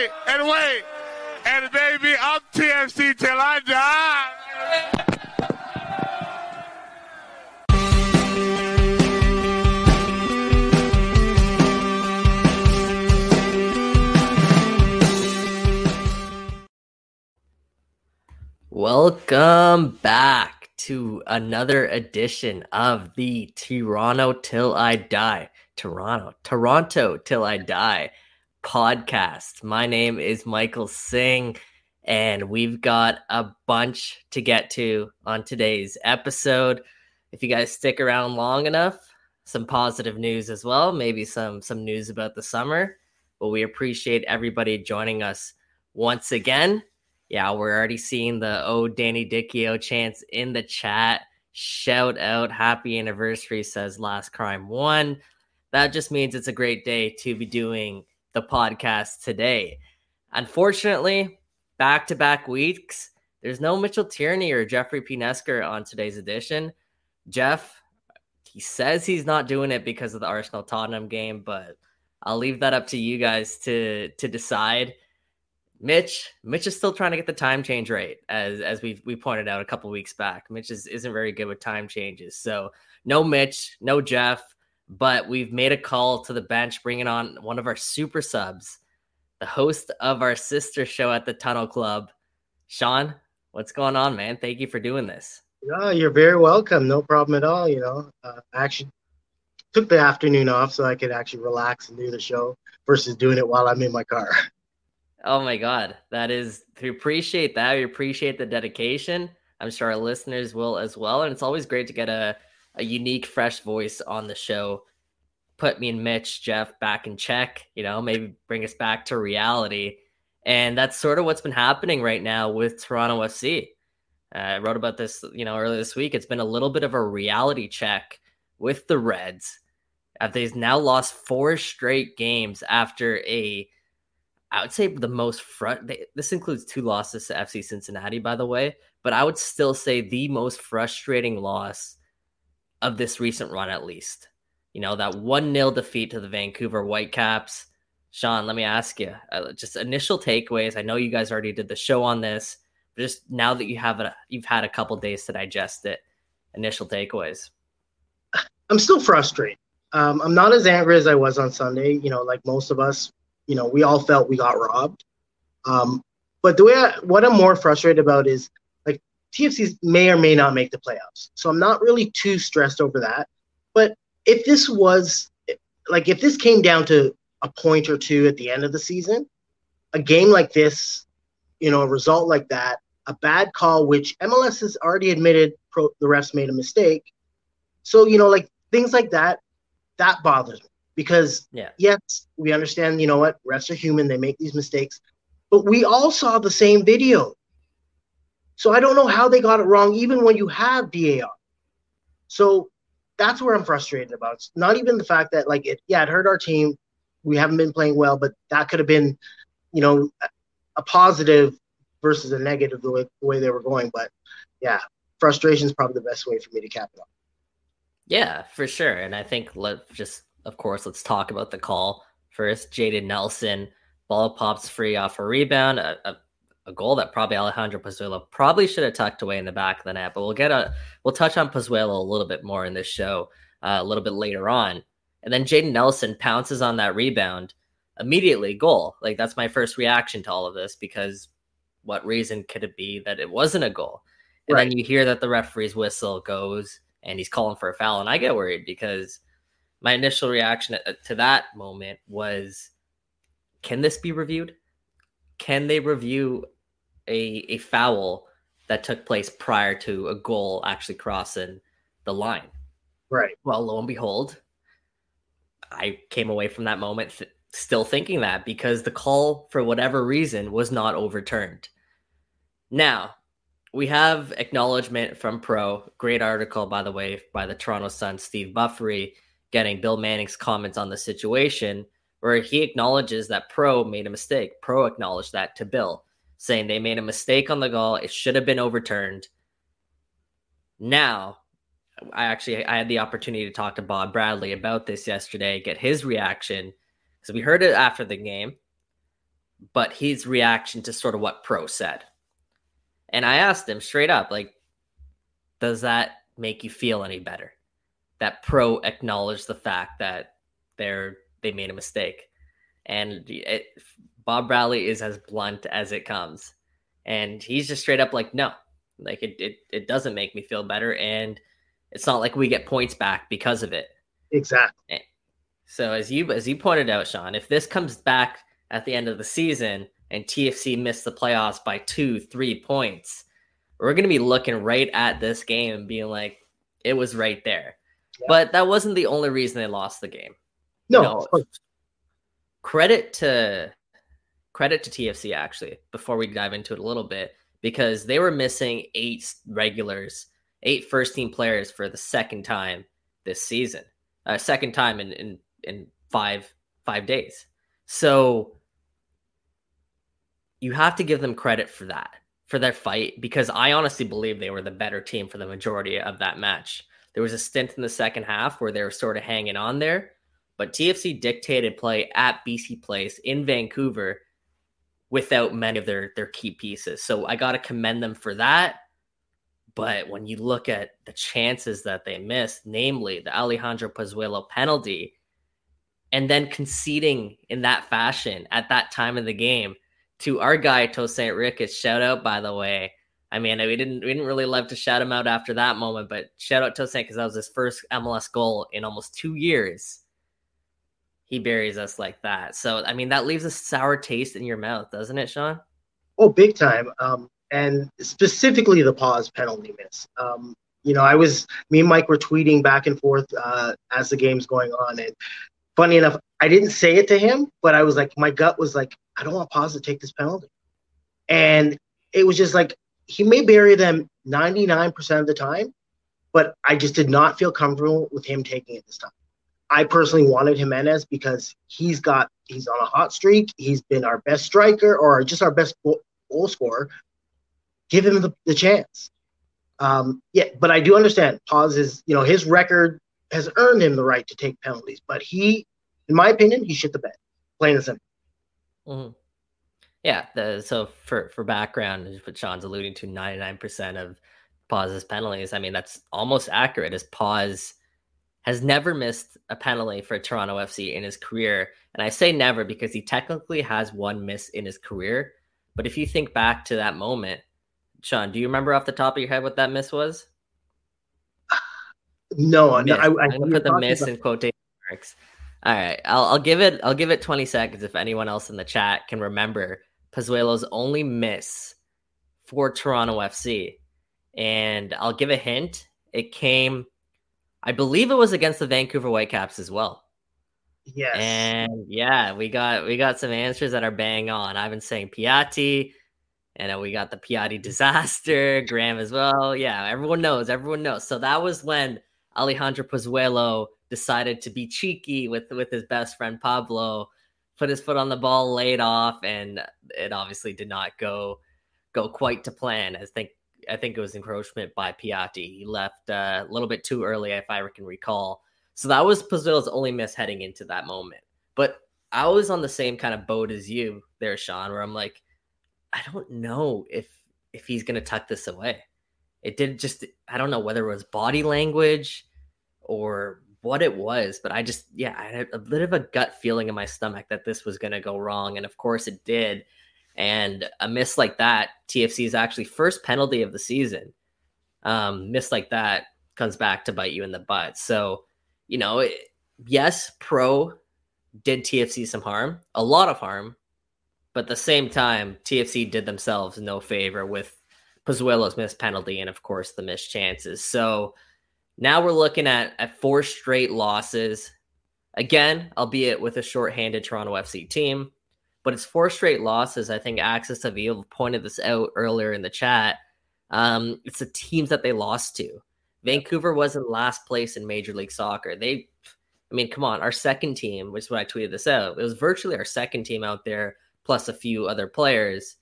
wait, and wait. And baby, I'm TFC till I die. Welcome back to another edition of the Toronto Till I Die. Toronto, Toronto Till I Die podcast. My name is Michael Singh, and we've got a bunch to get to on today's episode. If you guys stick around long enough, some positive news as well, maybe some some news about the summer. But we appreciate everybody joining us once again yeah, we're already seeing the oh Danny Dichio chance in the chat. Shout out, happy anniversary, says Last Crime One. That just means it's a great day to be doing the podcast today. Unfortunately, back to back weeks, there's no Mitchell Tierney or Jeffrey Pinesker on today's edition. Jeff, he says he's not doing it because of the Arsenal Tottenham game, but I'll leave that up to you guys to to decide. Mitch, Mitch is still trying to get the time change right, as as we we pointed out a couple weeks back. Mitch is, isn't very good with time changes. So no Mitch, no Jeff, but we've made a call to the bench, bringing on one of our super subs, the host of our sister show at the Tunnel Club, Sean. What's going on, man? Thank you for doing this. Yeah, you're very welcome. No problem at all. You know, uh, I actually took the afternoon off so I could actually relax and do the show versus doing it while I'm in my car. Oh my God. That is, we appreciate that. We appreciate the dedication. I'm sure our listeners will as well. And it's always great to get a, a unique, fresh voice on the show. Put me and Mitch, Jeff back in check, you know, maybe bring us back to reality. And that's sort of what's been happening right now with Toronto FC. Uh, I wrote about this, you know, earlier this week. It's been a little bit of a reality check with the Reds. They've now lost four straight games after a I would say the most front. This includes two losses to FC Cincinnati, by the way, but I would still say the most frustrating loss of this recent run, at least. You know that one 0 defeat to the Vancouver Whitecaps. Sean, let me ask you, uh, just initial takeaways. I know you guys already did the show on this, but just now that you have a, you've had a couple days to digest it. Initial takeaways. I'm still frustrated. Um, I'm not as angry as I was on Sunday. You know, like most of us, you know, we all felt we got robbed. Um, but the way I, what I'm more frustrated about is TFCs may or may not make the playoffs. So I'm not really too stressed over that. But if this was like if this came down to a point or two at the end of the season, a game like this, you know, a result like that, a bad call, which MLS has already admitted pro, the refs made a mistake. So, you know, like things like that, that bothers me because yeah. yes, we understand, you know what, refs are human, they make these mistakes, but we all saw the same video. So I don't know how they got it wrong, even when you have VAR. So that's where I'm frustrated about. It's not even the fact that like it, yeah, it hurt our team. We haven't been playing well, but that could have been, you know, a positive versus a negative the way, the way they were going. But yeah, frustration is probably the best way for me to cap it off. Yeah, for sure. And I think let just of course, let's talk about the call first. Jayden Nelson, ball pops free off a rebound, a, a, a goal that probably Alejandro Pozuelo probably should have tucked away in the back of the net. But we'll get a we'll touch on Pozuelo a little bit more in this show uh, a little bit later on. And then Jayden Nelson pounces on that rebound immediately, goal. Like that's my first reaction to all of this because what reason could it be that it wasn't a goal? And right. then you hear that the referee's whistle goes and he's calling for a foul, and I get worried because my initial reaction to that moment was can this be reviewed? Can they review a, a foul that took place prior to a goal actually crossing the line? Right. Well, lo and behold, I came away from that moment th- still thinking that because the call, for whatever reason, was not overturned. Now, we have acknowledgement from Pro. Great article, by the way, by the Toronto Sun, Steve Buffery getting Bill Manning's comments on the situation, where he acknowledges that Pro made a mistake. Pro acknowledged that to Bill, saying they made a mistake on the goal. It should have been overturned. Now, I actually I had the opportunity to talk to Bob Bradley about this yesterday, get his reaction because we heard it after the game. but his reaction to sort of what Pro said. And I asked him straight up, like, does that make you feel any better? That Pro acknowledged the fact that they're they made a mistake, and it, Bob Bradley is as blunt as it comes, and he's just straight up like, no, like it it, it doesn't make me feel better, and it's not like we get points back because of it. Exactly. Eh. So as you as you pointed out, Sean, if this comes back at the end of the season and TFC missed the playoffs by two, three points, we're going to be looking right at this game and being like, it was right there. Yeah. But that wasn't the only reason they lost the game. No. You know, credit to credit to TFC actually. Before we dive into it a little bit, because they were missing eight regulars, eight first team players for the second time this season, uh, second time in in in five five days. So you have to give them credit for that, for their fight, because I honestly believe they were the better team for the majority of that match. There was a stint in the second half where they were sort of hanging on there, but TFC dictated play at BC Place in Vancouver without many of their their key pieces. So I got to commend them for that. But when you look at the chances that they missed, namely the Alejandro Pozuelo penalty, and then conceding in that fashion at that time of the game to our guy Tosaint Ricketts. Shout out, by the way. I mean, we didn't we didn't really love to shout him out after that moment, but shout out Tosaint because that was his first MLS goal in almost two years. He buries us like that. So I mean, that leaves a sour taste in your mouth, doesn't it, Sean? Oh, big time. Um, and specifically the Poz penalty miss. Um, you know, I was me and Mike were tweeting back and forth uh, as the game's going on, and funny enough, I didn't say it to him, but I was like, my gut was like, I don't want Poz to take this penalty. And it was just like, he may bury them 99% of the time, but I just did not feel comfortable with him taking it this time. I personally wanted Jimenez because he's got he's on a hot streak. He's been our best striker or just our best goal, scorer. Give him the, the chance. Um, yeah, but I do understand Poz is you know his record has earned him the right to take penalties, but he, in my opinion, he shit the bed. Plain and simple. Mm-hmm. Yeah. The, so for for background, what Sean's alluding to, ninety nine percent of Poz's penalties. I mean, that's almost accurate. As Poz has never missed a penalty for Toronto FC in his career, and I say never because he technically has one miss in his career. But if you think back to that moment, Sean, do you remember off the top of your head what that miss was? No, no I, I, am gonna put the miss about... in quotation marks. All right, I'll, I'll give it. I'll give it 20 seconds if anyone else in the chat can remember Pozuelo's only miss for Toronto FC, and I'll give a hint. It came, I believe, it was against the Vancouver Whitecaps as well. Yes. And yeah, we got we got some answers that are bang on. I've been saying Piatti, and we got the Piatti disaster, Graham as well. Yeah, everyone knows. Everyone knows. So that was when Alejandro Pozuelo decided to be cheeky with with his best friend Pablo, put his foot on the ball, laid off, and it obviously did not go go quite to plan. I think I think it was encroachment by Piatti. He left uh, a little bit too early, if I can recall. So that was Pozuelo's only miss heading into that moment. But I was on the same kind of boat as you there, Sean, where I'm like, I don't know if if he's gonna tuck this away. It did just I don't know whether it was body language or what it was, but I just yeah, I had a bit of a gut feeling in my stomach that this was to go wrong and of course it did. And a miss like that, TFC's actually first penalty of the season. Um miss like that comes back to bite you in the butt. So, you know, it, yes, pro did TFC some harm, a lot of harm, but at the same time, TFC did themselves no favor with Pozuelo's missed penalty and, of course, the missed chances. So now we're looking at, at four straight losses. Again, albeit with a shorthanded Toronto FC team, but it's four straight losses. I think Axis of Evil pointed this out earlier in the chat. Um, it's the teams that they lost to. Vancouver was in last place in Major League Soccer. They, I mean, come on, our second team, which is what I tweeted this out. It was virtually our second team out there, plus a few other players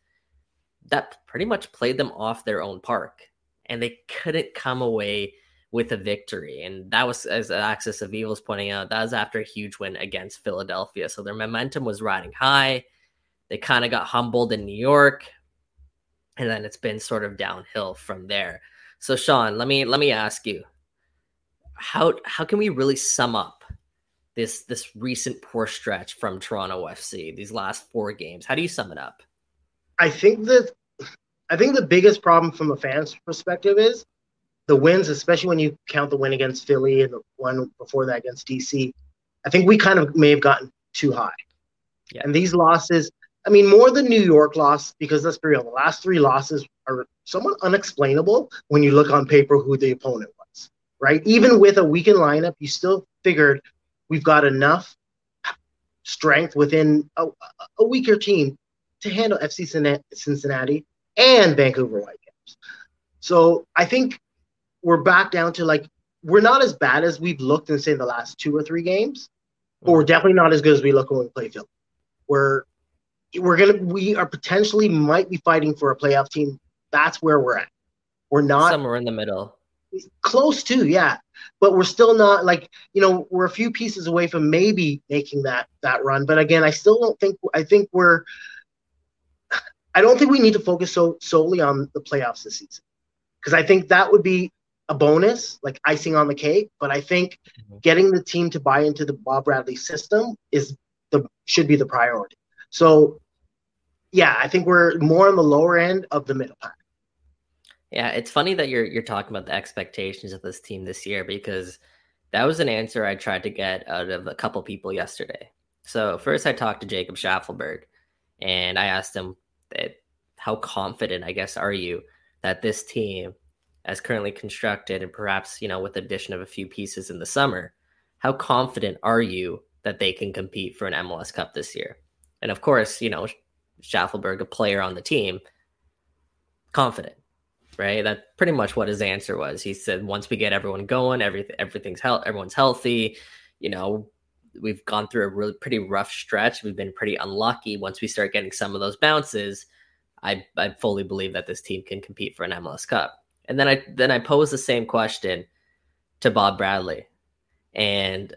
that pretty much played them off their own park and they couldn't come away with a victory. And that was, as Axis of Evil is pointing out, that was after a huge win against Philadelphia. So their momentum was riding high. They kind of got humbled in New York, and then it's been sort of downhill from there. So Sean, let me let me ask you, how how can we really sum up this this recent poor stretch from Toronto FC, these last four games? How do you sum it up? I think that I think the biggest problem from a fan's perspective is the wins, especially when you count the win against Philly and the one before that against DC. I think we kind of may have gotten too high. Yeah. And these losses, I mean, more than New York loss, because let's be real, the last three losses are somewhat unexplainable when you look on paper who the opponent was, right? Even with a weakened lineup, you still figured we've got enough strength within a, a weaker team to handle FC Cincinnati and Vancouver Whitecaps. So I think we're back down to like we're not as bad as we've looked in say the last two or three games, but we're mm-hmm. definitely not as good as we look when we play Philly. We're we're gonna we are potentially might be fighting for a playoff team. That's where we're at. We're not somewhere in the middle. Close to, yeah. But we're still not like, you know, we're a few pieces away from maybe making that that run. But again, I still don't think I think we're I don't think we need to focus so solely on the playoffs this season. Because I think that would be a bonus, like icing on the cake. But I think mm-hmm. getting the team to buy into the Bob Bradley system is the should be the priority. So, yeah, I think we're more on the lower end of the middle pack. Yeah, it's funny that you're you're talking about the expectations of this team this year because that was an answer I tried to get out of a couple people yesterday. So first, I talked to Jacob Shaffelburg, and I asked him that how confident, I guess, are you that this team, as currently constructed, and perhaps you know with addition of a few pieces in the summer, how confident are you that they can compete for an MLS Cup this year? And of course, you know, Shaffelburg, a player on the team, confident, right? That's pretty much what his answer was. He said, once we get everyone going, everything everything's health, everyone's healthy. You know, we've gone through a really pretty rough stretch. We've been pretty unlucky. Once we start getting some of those bounces, I I fully believe that this team can compete for an MLS Cup. And then I then I pose the same question to Bob Bradley, and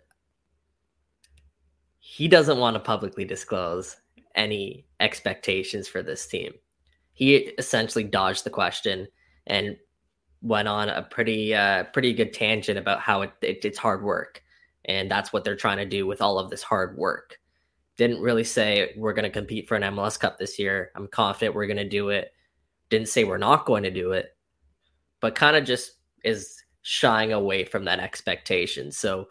he doesn't want to publicly disclose any expectations for this team. He essentially dodged the question and went on a pretty uh, pretty good tangent about how it, it, it's hard work, and that's what they're trying to do with all of this hard work. Didn't really say we're going to compete for an MLS Cup this year. I'm confident we're going to do it. Didn't say we're not going to do it, but kind of just is shying away from that expectation. So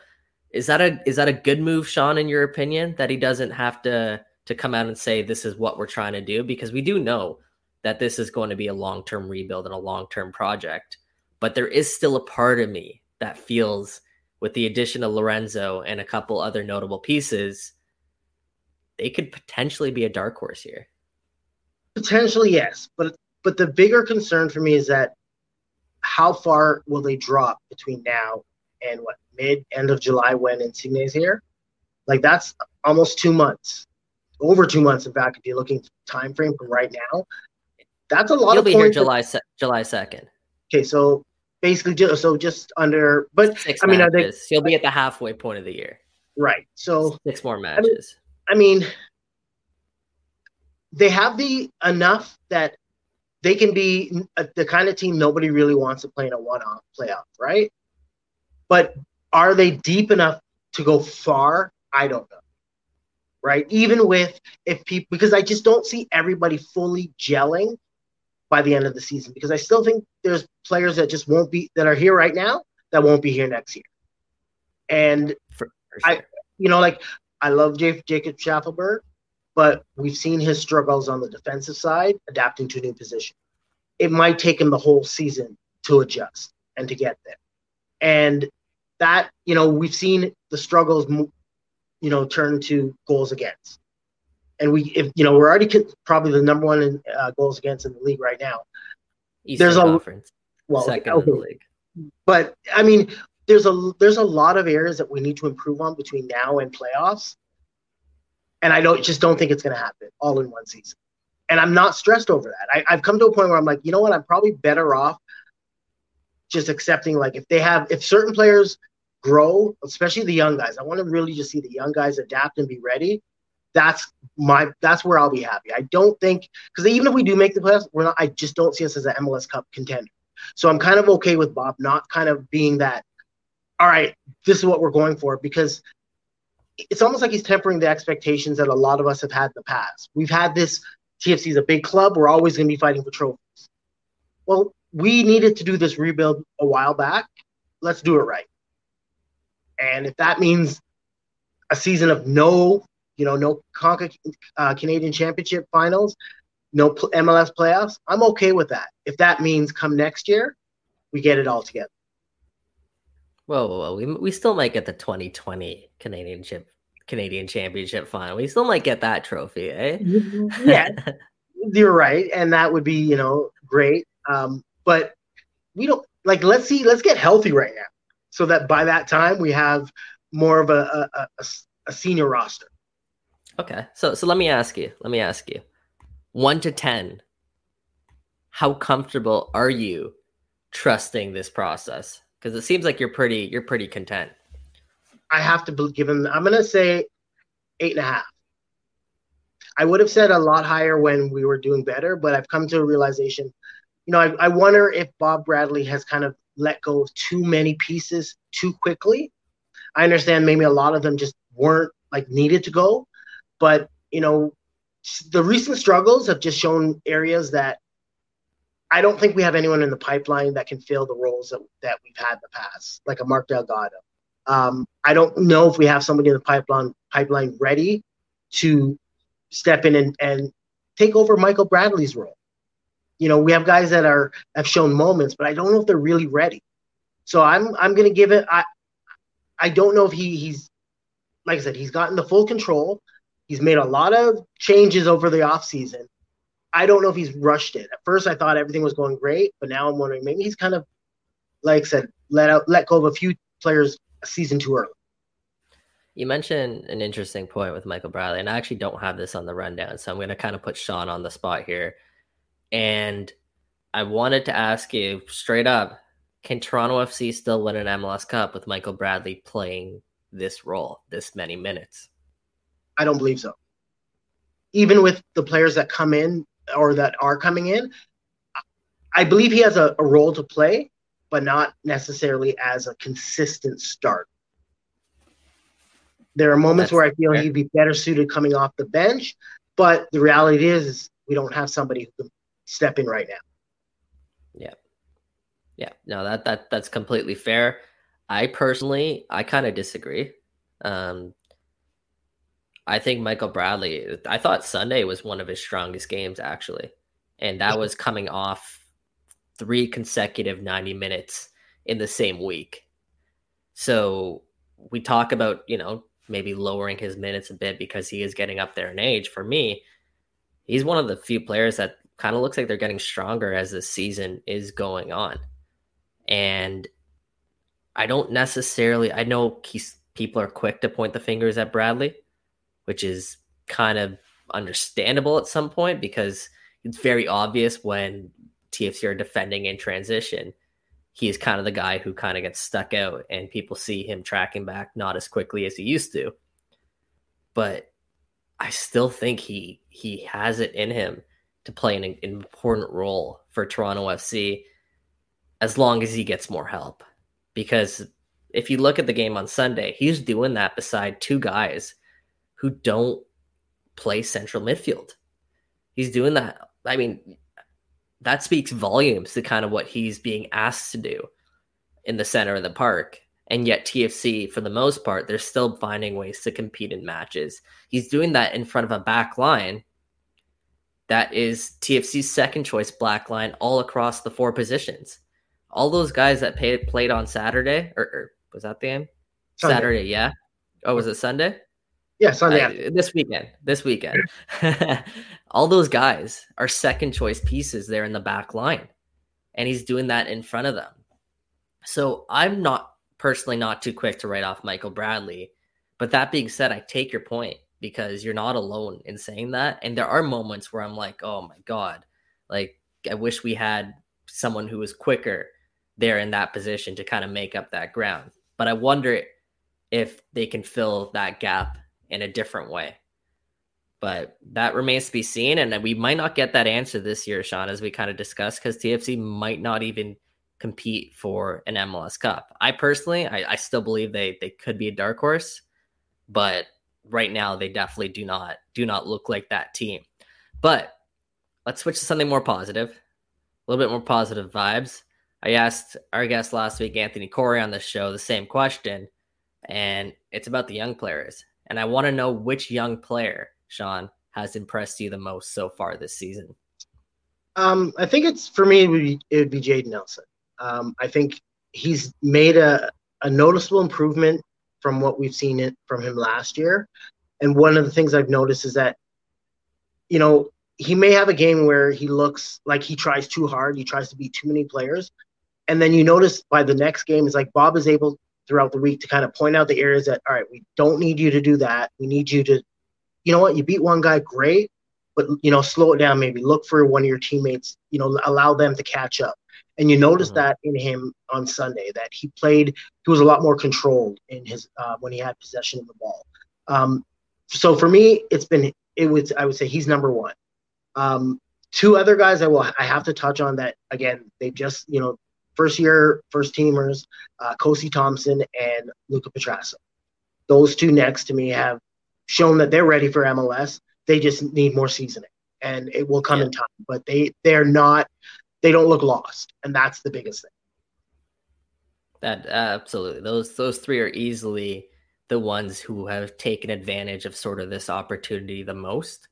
is that a is that a good move, Sean, in your opinion, that he doesn't have to to come out and say this is what we're trying to do? Because we do know that this is going to be a long term rebuild and a long term project. But there is still a part of me that feels with the addition of Lorenzo and a couple other notable pieces, they could potentially be a dark horse here. Potentially, yes. But but the bigger concern for me is that how far will they drop between now and what mid end of July when Insigne is here? Like that's almost two months, over two months. In fact, if you're looking time frame from right now, that's a lot He'll of be here July se- July second. Okay, so basically, just, so just under, but six I mean, matches. are they, he'll be at the halfway point of the year. Right. So six more matches. I mean, I mean they have the enough that they can be uh, the kind of team nobody really wants to play in a one-off playoff, right? But are they deep enough to go far? I don't know. Right? Even with if people because I just don't see everybody fully gelling by the end of the season because I still think there's players that just won't be that are here right now that won't be here next year. And for, for sure. I you know like I love J- Jacob Shaffelburg, but we've seen his struggles on the defensive side adapting to a new position. It might take him the whole season to adjust and to get there. And that you know we've seen the struggles you know turn to goals against and we if you know we're already probably the number one in uh, goals against in the league right now Eastern there's Conference. a well second okay. in the league but i mean there's a there's a lot of areas that we need to improve on between now and playoffs and i don't just don't think it's going to happen all in one season and i'm not stressed over that I, i've come to a point where i'm like you know what i'm probably better off just accepting like if they have if certain players grow, especially the young guys. I want to really just see the young guys adapt and be ready. that's my that's where I'll be happy. I don't think because even if we do make the playoffs, we're not. I just don't see us as an MLS Cup contender. So I'm kind of okay with Bob not kind of being that. All right, this is what we're going for because it's almost like he's tempering the expectations that a lot of us have had in the past. We've had this TFC is a big club. We're always going to be fighting for trophies. Well, we needed to do this rebuild a while back. Let's do it right. And if that means a season of no, you know, no Conca, uh, Canadian Championship finals, no MLS playoffs, I'm okay with that. If that means come next year, we get it all together. Whoa, whoa, whoa. We, we still might get the 2020 Canadian Chip Canadian Championship final. We still might get that trophy, eh? yeah, you're right, and that would be you know great. Um, but we don't like. Let's see. Let's get healthy right now, so that by that time we have more of a a, a, a senior roster. Okay, so so let me ask you. Let me ask you. One to ten. How comfortable are you trusting this process? Because it seems like you're pretty you're pretty content. I have to give him. I'm gonna say eight and a half. I would have said a lot higher when we were doing better, but I've come to a realization. You know, I, I wonder if Bob Bradley has kind of let go of too many pieces too quickly. I understand maybe a lot of them just weren't like needed to go, but you know, the recent struggles have just shown areas that I don't think we have anyone in the pipeline that can fill the roles that, that we've had in the past, like a Mark Delgado. Um, I don't know if we have somebody in the pipeline pipeline ready to step in and, and take over Michael Bradley's role. You know, we have guys that are have shown moments, but I don't know if they're really ready. So I'm I'm gonna give it. I I don't know if he he's like I said, he's gotten the full control. He's made a lot of changes over the offseason. I don't know if he's rushed it. At first, I thought everything was going great, but now I'm wondering maybe he's kind of, like I said, let out, let go of a few players a season too early. You mentioned an interesting point with Michael Bradley, and I actually don't have this on the rundown, so I'm going to kind of put Sean on the spot here. And I wanted to ask you straight up can Toronto FC still win an MLS Cup with Michael Bradley playing this role, this many minutes? I don't believe so. Even with the players that come in or that are coming in, I believe he has a, a role to play, but not necessarily as a consistent start. There are moments That's where I feel fair. he'd be better suited coming off the bench, but the reality is, is we don't have somebody who can step in right now. Yeah. Yeah. No, that that that's completely fair. I personally I kind of disagree. Um I think Michael Bradley I thought Sunday was one of his strongest games actually. And that was coming off three consecutive 90 minutes in the same week. So we talk about, you know, maybe lowering his minutes a bit because he is getting up there in age. For me, he's one of the few players that kind of looks like they're getting stronger as the season is going on. And I don't necessarily, I know he's, people are quick to point the fingers at Bradley, which is kind of understandable at some point because it's very obvious when TFC are defending in transition, he is kind of the guy who kind of gets stuck out and people see him tracking back not as quickly as he used to. But I still think he he has it in him to play an, an important role for Toronto FC as long as he gets more help. Because if you look at the game on Sunday, he's doing that beside two guys who don't play central midfield. He's doing that. I mean, that speaks volumes to kind of what he's being asked to do in the center of the park. And yet, TFC, for the most part, they're still finding ways to compete in matches. He's doing that in front of a back line that is TFC's second choice black line all across the four positions. All those guys that paid, played on Saturday, or, or was that the game? Sunday. Saturday, yeah. Oh, was it Sunday? Yeah, Sunday. Uh, this weekend. This weekend. All those guys are second choice pieces there in the back line. And he's doing that in front of them. So I'm not personally not too quick to write off Michael Bradley. But that being said, I take your point because you're not alone in saying that. And there are moments where I'm like, oh my God, like I wish we had someone who was quicker there in that position to kind of make up that ground. But I wonder if they can fill that gap in a different way. But that remains to be seen. And we might not get that answer this year, Sean, as we kind of discussed, because TFC might not even compete for an MLS Cup. I personally, I, I still believe they they could be a dark horse, but right now they definitely do not do not look like that team. But let's switch to something more positive, a little bit more positive vibes. I asked our guest last week, Anthony Corey, on the show the same question, and it's about the young players. And I want to know which young player, Sean, has impressed you the most so far this season. Um, I think it's for me. It would be, be Jayden Nelson. Um, I think he's made a, a noticeable improvement from what we've seen it from him last year. And one of the things I've noticed is that, you know, he may have a game where he looks like he tries too hard, he tries to beat too many players. And then you notice by the next game is like Bob is able throughout the week to kind of point out the areas that, all right, we don't need you to do that. We need you to, you know what, you beat one guy, great, but you know, slow it down, maybe look for one of your teammates, you know, allow them to catch up. And you notice mm-hmm. that in him on Sunday that he played, he was a lot more controlled in his uh, when he had possession of the ball. Um, so for me, it's been it was I would say he's number one. Um, two other guys I will I have to touch on that again. They just you know first year first teamers, uh, Kosi Thompson and Luca Petrasso. Those two next to me have shown that they're ready for MLS. They just need more seasoning, and it will come yeah. in time. But they they're not they don't look lost, and that's the biggest thing. That uh, absolutely those those three are easily the ones who have taken advantage of sort of this opportunity the most.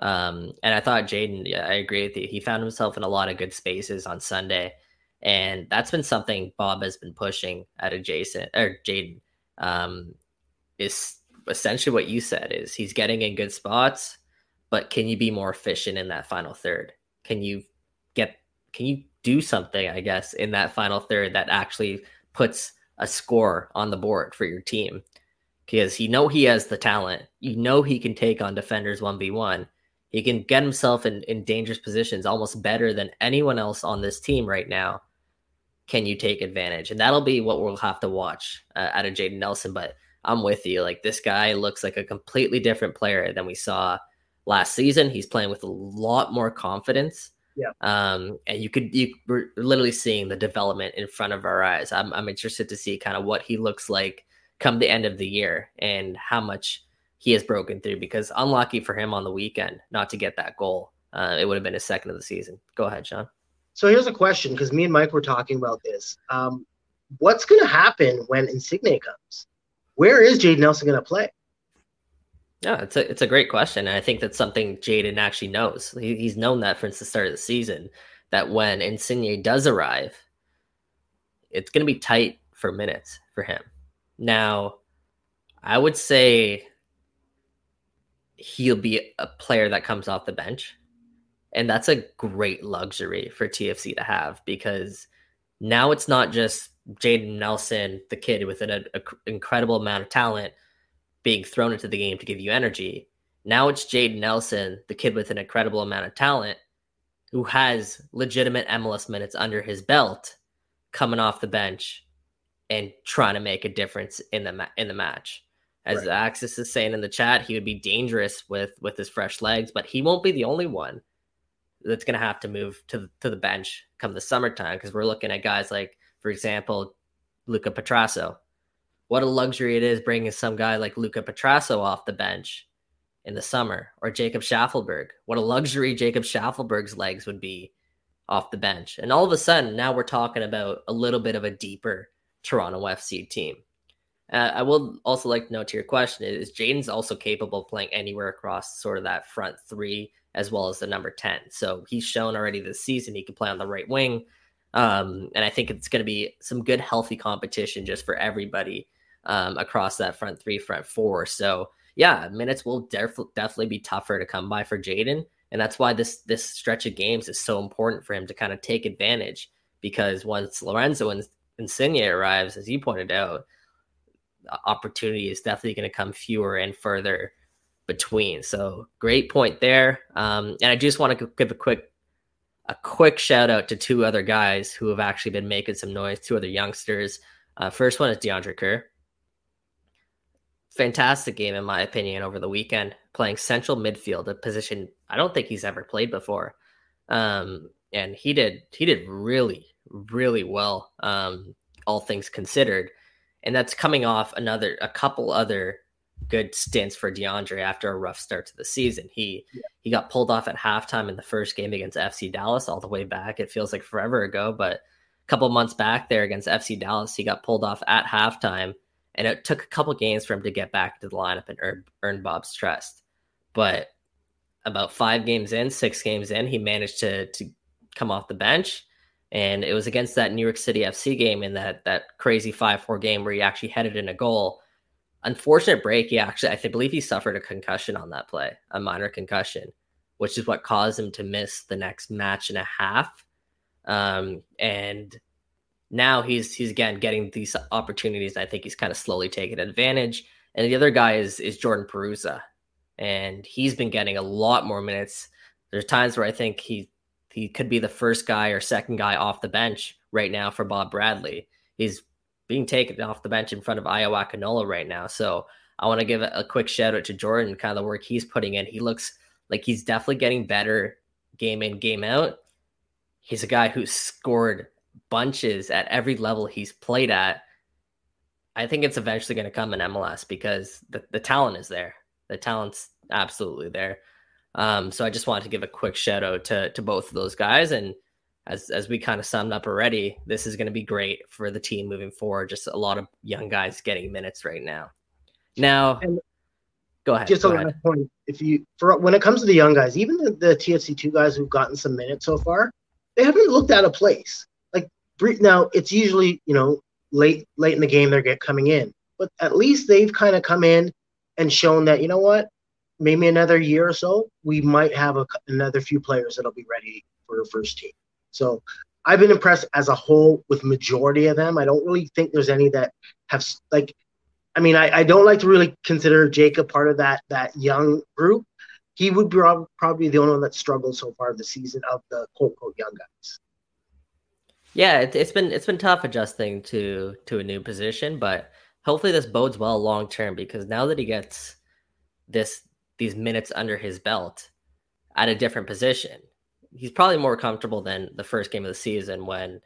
Um, and I thought Jayden, yeah, I agree with you. He found himself in a lot of good spaces on Sunday, and that's been something Bob has been pushing at adjacent or Jayden. Um, is essentially what you said is he's getting in good spots, but can you be more efficient in that final third? Can you get can you do something, I guess, in that final third that actually puts a score on the board for your team? Because you know he has the talent. You know he can take on defenders 1v1. He can get himself in, in dangerous positions almost better than anyone else on this team right now. Can you take advantage? And that'll be what we'll have to watch uh, out of Jayden Nelson. But I'm with you. Like this guy looks like a completely different player than we saw last season. He's playing with a lot more confidence. Yeah. Um, and you could you were literally seeing the development in front of our eyes. I'm I'm interested to see kind of what he looks like come the end of the year and how much he has broken through because unlucky for him on the weekend not to get that goal. Uh, it would have been his second of the season. Go ahead, Sean. So here's a question because me and Mike were talking about this. Um, what's going to happen when Insigne comes? Where is Jade Nelson going to play? Yeah, it's a it's a great question, and I think that's something Jayden actually knows. He, he's known that since the start of the season that when Insigne does arrive, it's going to be tight for minutes for him. Now, I would say he'll be a player that comes off the bench, and that's a great luxury for TFC to have because now it's not just Jayden Nelson, the kid with an a, a incredible amount of talent being thrown into the game to give you energy. Now it's Jayden Nelson, the kid with an incredible amount of talent, who has legitimate MLS minutes under his belt, coming off the bench and trying to make a difference in the ma- in the match. As right. Axis is saying in the chat, he would be dangerous with with his fresh legs, but he won't be the only one that's going to have to move to to the bench come the summertime because we're looking at guys like, for example, Luca Petrasso, what a luxury it is bringing some guy like Luca Petrasso off the bench in the summer or Jacob Shaffelburg. What a luxury Jacob Shaffelburg's legs would be off the bench. And all of a sudden, now we're talking about a little bit of a deeper Toronto FC team. Uh, I will also like to note to your question is Jayden's also capable of playing anywhere across sort of that front three as well as the number 10. So he's shown already this season he can play on the right wing. Um, and I think it's going to be some good, healthy competition just for everybody um, across that front three, front four. So yeah, minutes will def- definitely be tougher to come by for Jayden, and that's why this this stretch of games is so important for him to kind of take advantage. Because once Lorenzo and Insigne arrives, as you pointed out, opportunity is definitely going to come fewer and further between. So great point there. Um, and I just want to give a quick a quick shout out to two other guys who have actually been making some noise. Two other youngsters. Uh, first one is DeAndre Kerr fantastic game in my opinion over the weekend, playing central midfield, a position I don't think he's ever played before. Um, and he did he did really really well, um, all things considered. And that's coming off another a couple other good stints for DeAndre after a rough start to the season. He yeah. he got pulled off at halftime in the first game against FC Dallas all the way back. It feels like forever ago, but a couple months back there against FC Dallas, he got pulled off at halftime, and it took a couple games for him to get back to the lineup and earn, earn Bob's trust. But about five games in, six games in, he managed to to come off the bench. And it was against that New York City FC game in that that crazy five four game where he actually headed in a goal unfortunate break. He actually, I believe he suffered a concussion on that play, a minor concussion, which is what caused him to miss the next match and a half. Um, and now he's he's again getting these opportunities. I think he's kind of slowly taking advantage. And the other guy is is Jordan Perruzza, and he's been getting a lot more minutes. There's times where I think he he could be the first guy or second guy off the bench right now for Bob Bradley. He's being taken off the bench in front of Ayo Akinola right now. So I want to give a, quick shout out to Jordan, kind of the work he's putting in. He looks like he's definitely getting better game in, game out. He's a guy who's scored bunches at every level he's played at. I think it's eventually going to come in MLS because the, the talent is there. The talent's absolutely there. Um, so I just wanted to give a quick shout out to to both of those guys and as as we kind of summed up already, this is going to be great for the team moving forward. Just a lot of young guys getting minutes right now. Now, and go ahead. Just go a last point: if you for when it comes to the young guys, even the, the TFC two guys who've gotten some minutes so far, they haven't looked out of place. Like now, it's usually you know late late in the game they're get coming in, but at least they've kind of come in and shown that you know what, maybe another year or so we might have a, another few players that'll be ready for first team. So I've been impressed as a whole with majority of them. I don't really think there's any that have like. I mean, I, I don't like to really consider Jacob part of that that young group. He would be probably the only one that struggled so far this season of the quote unquote young guys. Yeah, it, it's been it's been tough adjusting to to a new position, but hopefully this bodes well long term because now that he gets this these minutes under his belt at a different position, he's probably more comfortable than the first game of the season when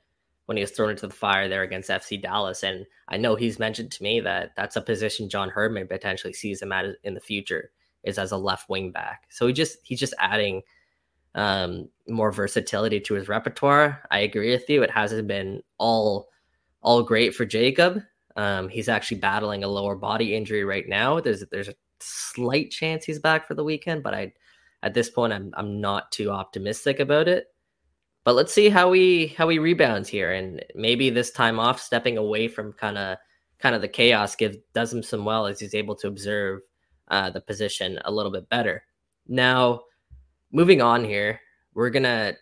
when he was thrown into the fire there against FC Dallas. And I know he's mentioned to me that that's a position John Herdman potentially sees him at in the future is as a left wing back. So he just he's just adding um, more versatility to his repertoire. I agree with you. It hasn't been all all great for Jacob. Um, he's actually battling a lower body injury right now. There's there's a slight chance he's back for the weekend, but I at this point I'm I'm not too optimistic about it. But let's see how we how we rebounds here and maybe this time off stepping away from kind of kind of the chaos gives does him some well as he's able to observe uh, the position a little bit better. Now, moving on here, we're to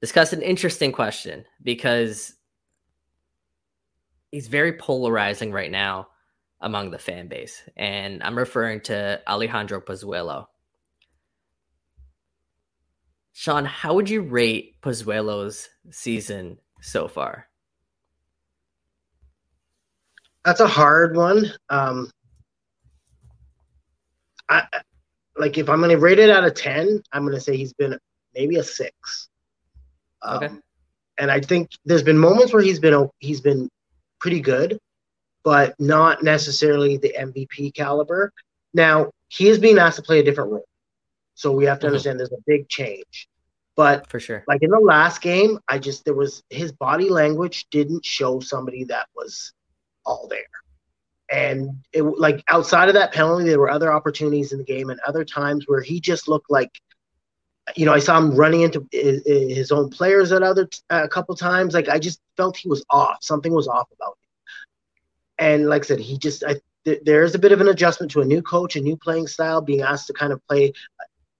discuss an interesting question because he's very polarizing right now among the fan base. And I'm referring to Alejandro Pozuelo. Sean, how would you rate Pozuelo's season so far? That's a hard one. Um, I like if I'm going to rate it out of ten, I'm going to say he's been maybe a six. Um, okay. And I think there's been moments where he's been he's been pretty good, but not necessarily the MVP caliber. Now, he is being asked to play a different role. So we have to mm-hmm. understand there's a big change. But for sure, like in the last game, I just there was his body language didn't show somebody that was all there. And it like outside of that penalty, there were other opportunities in the game and other times where he just looked like, you know, I saw him running into his own players at other a couple times. Like I just felt he was off. Something was off about and like I said, he just I, th- there's a bit of an adjustment to a new coach, a new playing style, being asked to kind of play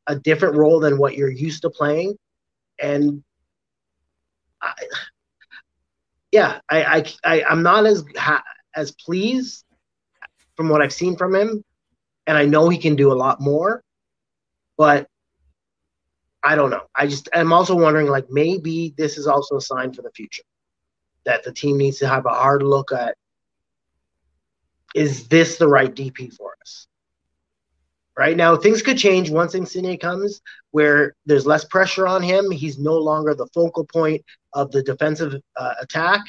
a different role than what you're used to playing, and I, yeah, I, I, I I'm not as ha- as pleased from what I've seen from him, and I know he can do a lot more, but I don't know. I just I'm also wondering like maybe this is also a sign for the future that the team needs to have a hard look at is this the right DP for us? Right now, things could change once Insigne comes, where there's less pressure on him. He's no longer the focal point of the defensive uh, attack.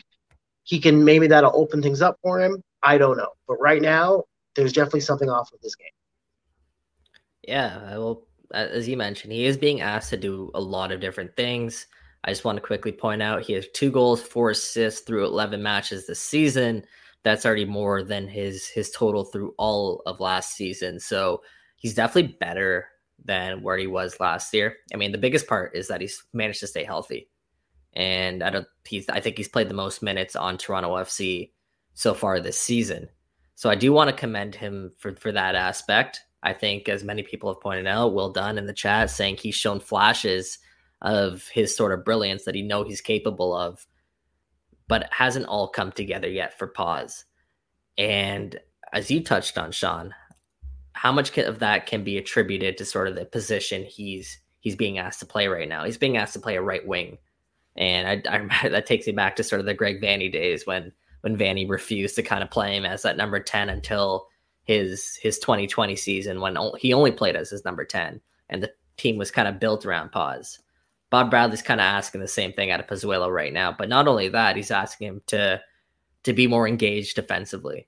He can maybe that'll open things up for him. I don't know, but right now, there's definitely something off with this game. Yeah, well, as you mentioned, he is being asked to do a lot of different things. I just want to quickly point out he has two goals, four assists through 11 matches this season. That's already more than his his total through all of last season. So he's definitely better than where he was last year. I mean, the biggest part is that he's managed to stay healthy, and I don't. He's I think he's played the most minutes on Toronto FC so far this season. So I do want to commend him for for that aspect. I think, as many people have pointed out, Will done in the chat saying he's shown flashes of his sort of brilliance that he know he's capable of, but it hasn't all come together yet for Poz. And as you touched on, Sean, how much of that can be attributed to sort of the position he's he's being asked to play right now? He's being asked to play a right wing, and I, I that takes me back to sort of the Greg Vanney days when when Vanney refused to kind of play him as that number ten until his his 2020 season when he only played as his number 10 and the team was kind of built around Poz. Bob Bradley's kind of asking the same thing out of Pozuelo right now, but not only that, he's asking him to to be more engaged defensively.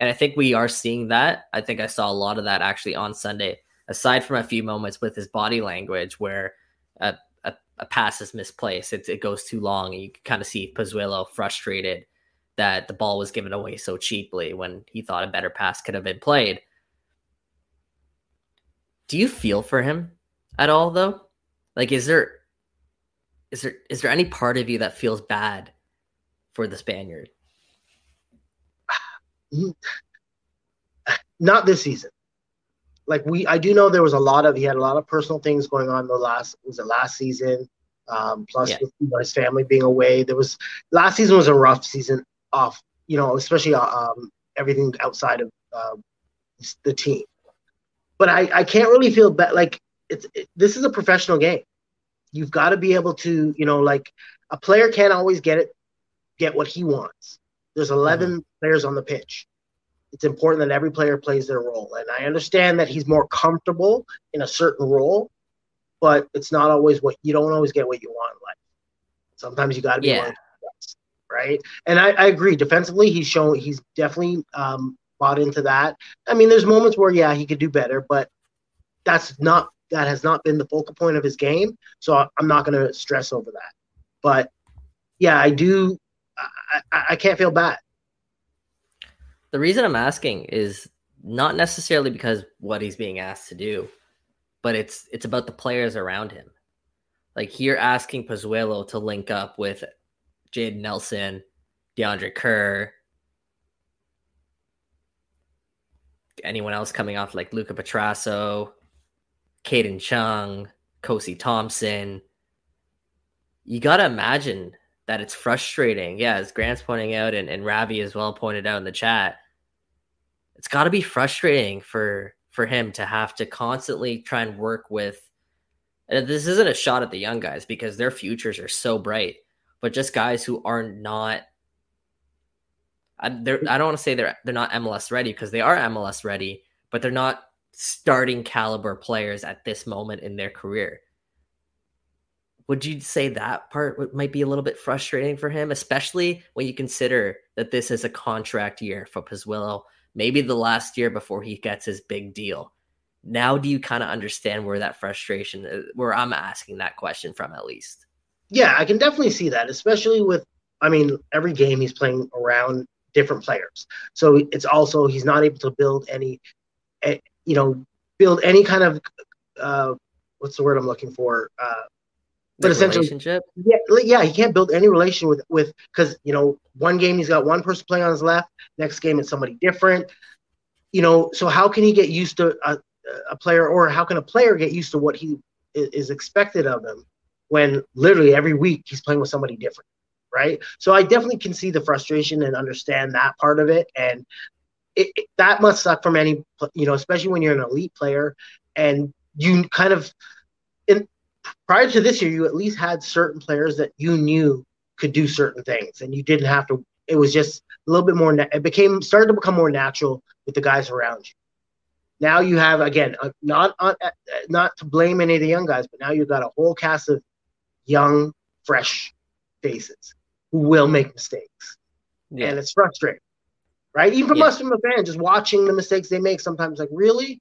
And I think we are seeing that. I think I saw a lot of that actually on Sunday, aside from a few moments with his body language where a, a, a pass is misplaced, it, it goes too long, and you kind of see Pozuelo frustrated that the ball was given away so cheaply when he thought a better pass could have been played. Do you feel for him at all though? Like is there is there is there any part of you that feels bad for the Spaniard? Not this season. Like we I do know there was a lot of he had a lot of personal things going on the last was it last season. Um, plus yeah. with you know, his family being away. There was last season was a rough season off, you know, especially uh, um, everything outside of uh, the team. But I, I can't really feel bad. Like it's it, this is a professional game. You've got to be able to, you know, like a player can't always get it, get what he wants. There's 11 mm-hmm. players on the pitch. It's important that every player plays their role. And I understand that he's more comfortable in a certain role, but it's not always what you don't always get what you want in life. Sometimes you got to be yeah right? And I, I agree. Defensively, he's shown he's definitely um, bought into that. I mean, there's moments where yeah, he could do better, but that's not that has not been the focal point of his game. So I'm not going to stress over that. But yeah, I do. I, I can't feel bad. The reason I'm asking is not necessarily because what he's being asked to do, but it's it's about the players around him. Like here, asking Pozuelo to link up with Jayden Nelson, DeAndre Kerr, anyone else coming off like Luca Petrasso, Kadin Chung, Kosi Thompson. You got to imagine that it's frustrating. Yeah, as Grant's pointing out and, and Ravi as well pointed out in the chat, it's got to be frustrating for for him to have to constantly try and work with. And this isn't a shot at the young guys because their futures are so bright but just guys who are not. I, I don't want to say they're they're not MLS ready because they are MLS ready, but they're not starting caliber players at this moment in their career. Would you say that part might be a little bit frustrating for him, especially when you consider that this is a contract year for Pozuelo, maybe the last year before he gets his big deal? Now, do you kind of understand where that frustration, uh, where I'm asking that question from at least? yeah, I can definitely see that, especially with, I mean, every game he's playing around different players. So it's also, he's not able to build any, you know, build any kind of, uh, what's the word I'm looking for? Uh, but essentially, relationship. Yeah, yeah, he can't build any relation with with because you know one game he's got one person playing on his left, next game it's somebody different. You know, so how can he get used to a, a player, or how can a player get used to what he is expected of him? when literally every week he's playing with somebody different, right? So I definitely can see the frustration and understand that part of it, and it, it, that must suck from any, you know, especially when you're an elite player and you kind of, in prior to this year, you at least had certain players that you knew could do certain things, and you didn't have to it was just a little bit more. It became started to become more natural with the guys around you. Now you have again, uh, not uh, uh, not to blame any of the young guys, but now you've got a whole cast of young, fresh faces who will make mistakes, yeah. and it's frustrating, right? Even from yeah. us from a fan, just watching the mistakes they make sometimes, like really.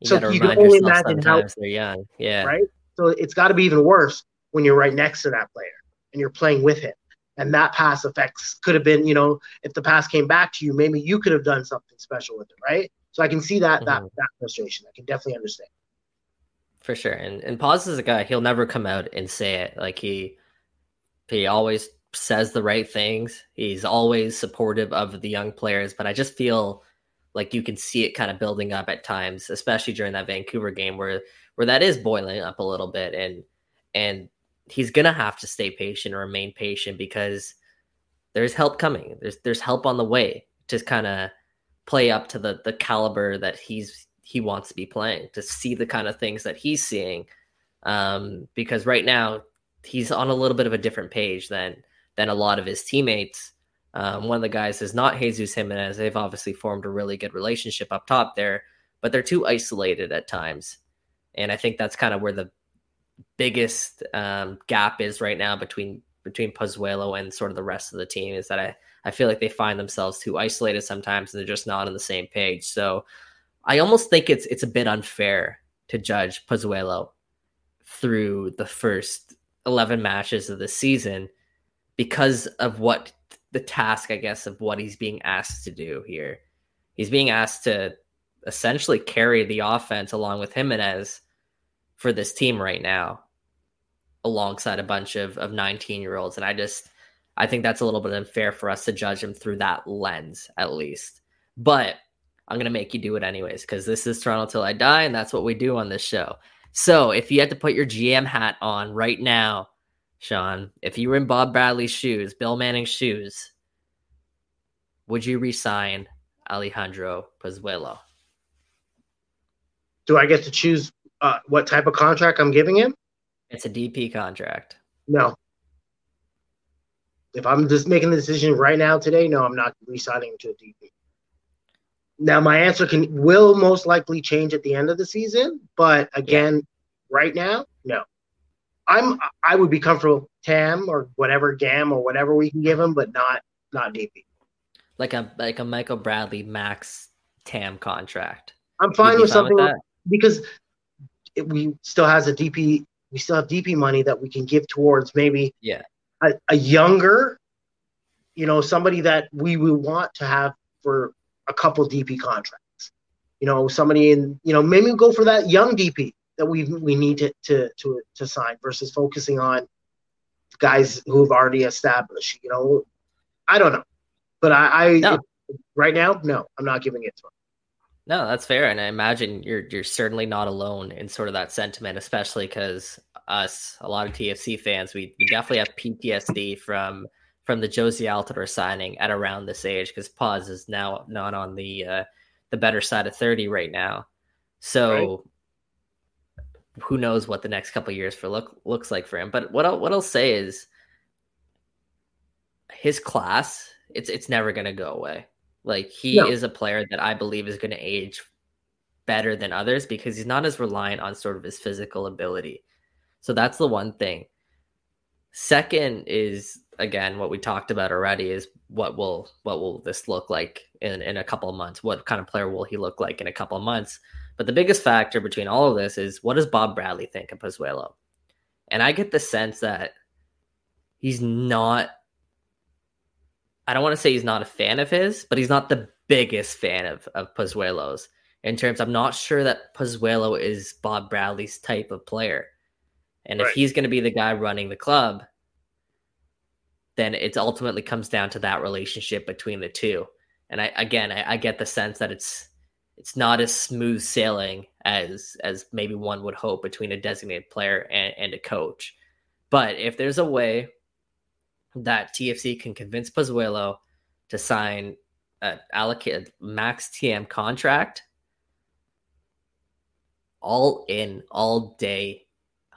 You so you can only imagine how they're young, yeah, right. So it's got to be even worse when you're right next to that player and you're playing with him. And that pass effects could have been, you know, if the pass came back to you, maybe you could have done something special with it, right? So I can see that mm-hmm. that that frustration. I can definitely understand. For sure. And and Poz is a guy, he'll never come out and say it. Like he he always says the right things. He's always supportive of the young players, but I just feel like you can see it kind of building up at times, especially during that Vancouver game where where that is boiling up a little bit and and he's gonna have to stay patient or remain patient because there's help coming. There's there's help on the way to kind of play up to the the caliber that he's he wants to be playing to see the kind of things that he's seeing. Um, because right now he's on a little bit of a different page than than a lot of his teammates. Um, one of the guys is not Jesus Jimenez. They've obviously formed a really good relationship up top there, but they're too isolated at times. And I think that's kind of where the biggest um, gap is right now between between Pozuelo and sort of the rest of the team is that I, I feel like they find themselves too isolated sometimes and they're just not on the same page. So I almost think it's it's a bit unfair to judge Pozuelo through the first 11 matches of the season because of what the task, I guess, of what he's being asked to do here. He's being asked to essentially carry the offense along with Jimenez for this team right now, alongside a bunch of, of 19 year olds. And I just, I think that's a little bit unfair for us to judge him through that lens, at least. But I'm going to make you do it anyways, because this is Toronto Till I Die, and that's what we do on this show. So if you had to put your GM hat on right now, Sean, if you were in Bob Bradley's shoes, Bill Manning's shoes, would you resign Alejandro Pozuelo? Do I get to choose uh, what type of contract I'm giving him? It's a DP contract. No. If I'm just making the decision right now today, no, I'm not resigning to a DP. Now my answer can will most likely change at the end of the season, but again, yeah. right now, no. I'm I would be comfortable TAM or whatever GAM or whatever we can give him, but not not DP. Like a like a Michael Bradley max TAM contract. I'm fine with something with because it, we still has a DP. We still have DP money that we can give towards maybe yeah a, a younger, you know, somebody that we will want to have for a couple DP contracts. You know, somebody in you know maybe go for that young DP that we we need to to to, to sign versus focusing on guys who've already established. You know, I don't know, but I, I no. right now, no, I'm not giving it to him. No, that's fair, and I imagine you're you're certainly not alone in sort of that sentiment, especially because us, a lot of TFC fans, we, we definitely have PTSD from from the Jozy Altidore signing at around this age because Poz is now not on the uh, the better side of thirty right now, so. Who knows what the next couple years for look looks like for him? But what I'll, what I'll say is, his class it's it's never going to go away like he no. is a player that I believe is going to age better than others because he's not as reliant on sort of his physical ability. So that's the one thing. Second is again what we talked about already is what will what will this look like in in a couple of months? What kind of player will he look like in a couple of months? But the biggest factor between all of this is what does Bob Bradley think of Pozuelo? And I get the sense that he's not I don't want to say he's not a fan of his, but he's not the biggest fan of of Pozuelo's. In terms, I'm not sure that Pozuelo is Bob Bradley's type of player, and right. if he's going to be the guy running the club, then it ultimately comes down to that relationship between the two. And I again, I, I get the sense that it's it's not as smooth sailing as as maybe one would hope between a designated player and, and a coach. But if there's a way that TFC can convince Pozuelo to sign an allocated max TM contract all in all day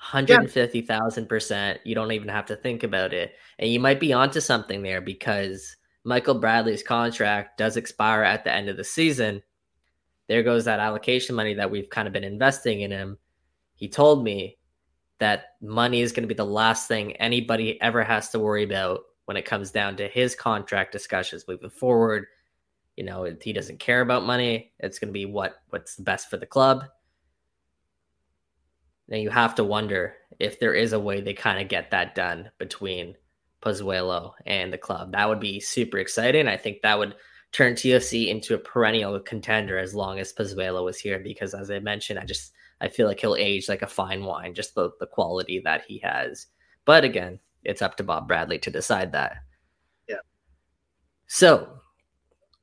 150,000%. You don't even have to think about it. And you might be onto something there because Michael Bradley's contract does expire at the end of the season, there goes that allocation money that we've kind of been investing in him. He told me that money is going to be the last thing anybody ever has to worry about when it comes down to his contract discussions moving forward. You know, he doesn't care about money. It's going to be what what's best for the club. Now you have to wonder if there is a way they kind of get that done between Pozuelo and the club. That would be super exciting. I think that would turn TFC into a perennial contender as long as Pozuelo is here because as I mentioned, I just I feel like he'll age like a fine wine, just the, the quality that he has. But again, it's up to Bob Bradley to decide that. Yeah. So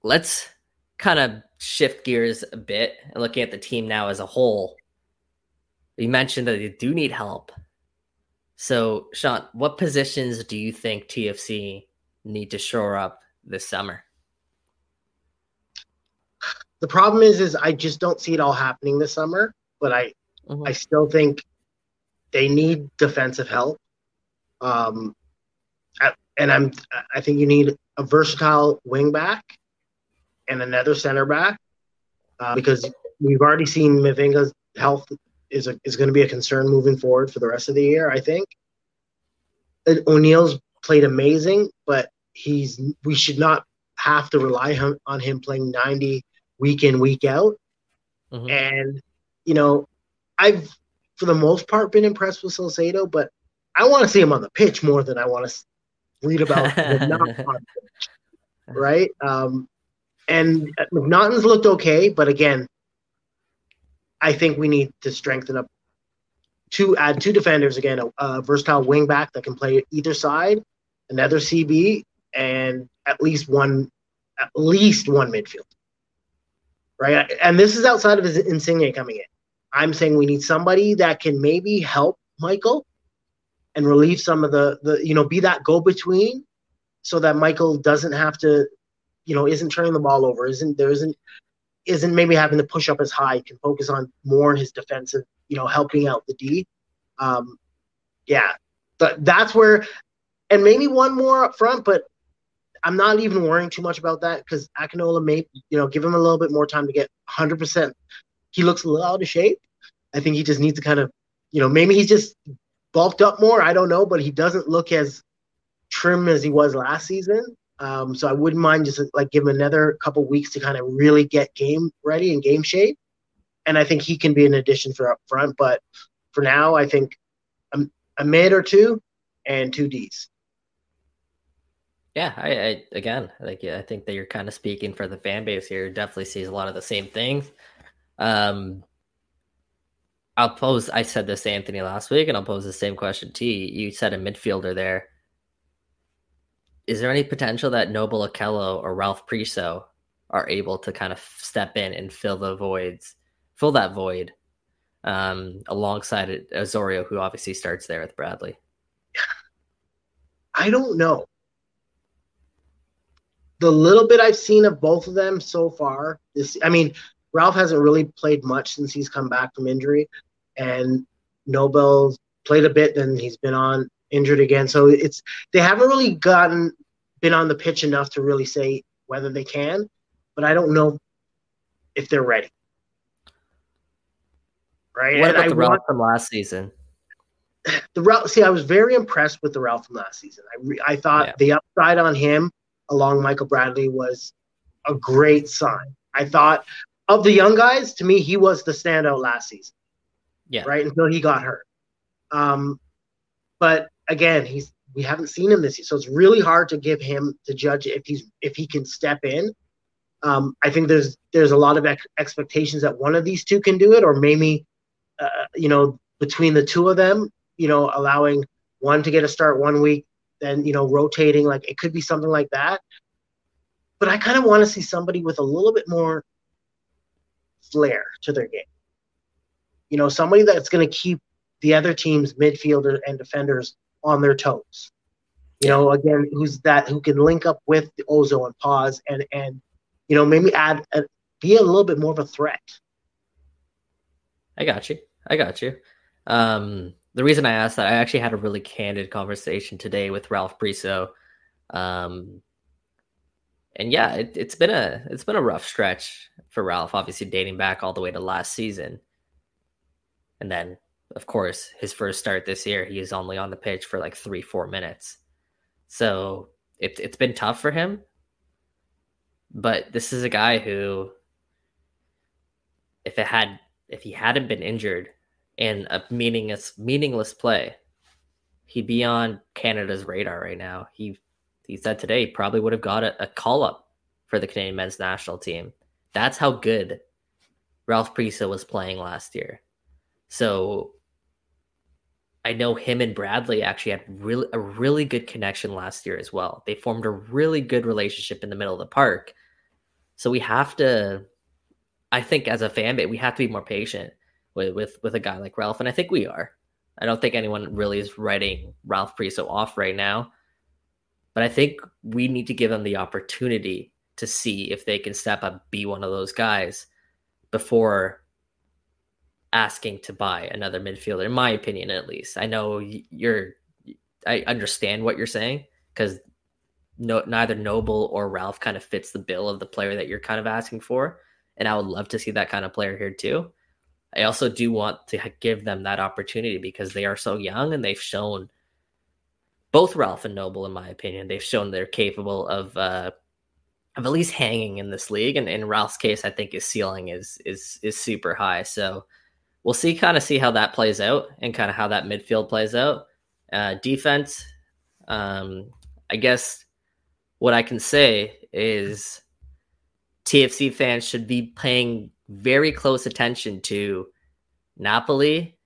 let's kind of shift gears a bit and looking at the team now as a whole. You mentioned that they do need help. So, Sean, what positions do you think TFC need to shore up this summer? The problem is, is I just don't see it all happening this summer. But I, mm-hmm. I still think they need defensive help. Um, and I'm, I think you need a versatile wing back and another center back uh, because we've already seen Mavinga's health is a, is going to be a concern moving forward for the rest of the year. I think O'Neill's played amazing, but he's we should not have to rely on him playing 90 week in week out. Mm-hmm. And you know, I've for the most part been impressed with Salcedo, but I want to see him on the pitch more than I want to read about pitch, right? Um, and MacNaughton's looked okay, but again, I think we need to strengthen up to add two defenders again, a, a versatile wing back that can play either side, another CB, and at least one, at least one midfield. Right, and this is outside of his Insigne coming in. I'm saying we need somebody that can maybe help Michael and relieve some of the the you know be that go between, so that Michael doesn't have to, you know, isn't turning the ball over, isn't there isn't isn't maybe having to push up as high, can focus on more his defensive, you know, helping out the D. Um, yeah, but that's where, and maybe one more up front, but I'm not even worrying too much about that because Akinola may, you know, give him a little bit more time to get 100%. He looks a little out of shape. I think he just needs to kind of, you know, maybe he's just bulked up more. I don't know, but he doesn't look as trim as he was last season. Um, so I wouldn't mind just like give him another couple weeks to kind of really get game ready and game shape. And I think he can be an addition for up front. But for now, I think a, a mid or two and two Ds. Yeah, I, I again, like yeah, I think that you're kind of speaking for the fan base here. Definitely sees a lot of the same things. Um, I'll pose. I said this to Anthony last week, and I'll pose the same question to you. You said a midfielder there is there any potential that Noble Okello or Ralph Priso are able to kind of step in and fill the voids, fill that void um, alongside Osorio, who obviously starts there with Bradley? I don't know. The little bit I've seen of both of them so far, this I mean, Ralph hasn't really played much since he's come back from injury, and Noble's played a bit, then he's been on injured again. So it's they haven't really gotten been on the pitch enough to really say whether they can, but I don't know if they're ready. Right. What and about I the Ralph from last season? The Ralph. See, I was very impressed with the Ralph from last season. I re, I thought yeah. the upside on him along Michael Bradley was a great sign. I thought of the young guys, to me, he was the standout last season. Yeah. Right until he got hurt. Um, but again, he's we haven't seen him this year, so it's really hard to give him to judge if he's if he can step in. Um, I think there's there's a lot of ex- expectations that one of these two can do it, or maybe uh, you know between the two of them, you know, allowing one to get a start one week, then you know rotating like it could be something like that. But I kind of want to see somebody with a little bit more flair to their game. You know, somebody that's going to keep the other team's midfielder and defenders on their toes. You know, again, who's that who can link up with the Ozo and Poz and and you know maybe add a, be a little bit more of a threat. I got you. I got you. Um, the reason I asked that, I actually had a really candid conversation today with Ralph Priso. Um, and yeah, it, it's been a it's been a rough stretch for Ralph. Obviously, dating back all the way to last season, and then of course his first start this year, he is only on the pitch for like three four minutes. So it's it's been tough for him. But this is a guy who, if it had if he hadn't been injured in a meaningless meaningless play, he'd be on Canada's radar right now. He he said today he probably would have got a, a call up for the Canadian men's national team. That's how good Ralph Priso was playing last year. So I know him and Bradley actually had really a really good connection last year as well. They formed a really good relationship in the middle of the park. So we have to, I think, as a fan base, we have to be more patient with with with a guy like Ralph, and I think we are. I don't think anyone really is writing Ralph Priso off right now. But I think we need to give them the opportunity to see if they can step up, be one of those guys before asking to buy another midfielder, in my opinion, at least. I know you're, I understand what you're saying because no, neither Noble or Ralph kind of fits the bill of the player that you're kind of asking for. And I would love to see that kind of player here too. I also do want to give them that opportunity because they are so young and they've shown both Ralph and Noble, in my opinion, they've shown they're capable of uh, of at least hanging in this league. And in Ralph's case, I think his ceiling is is is super high. So we'll see, kind of see how that plays out, and kind of how that midfield plays out. Uh, defense, um, I guess what I can say is TFC fans should be paying very close attention to Napoli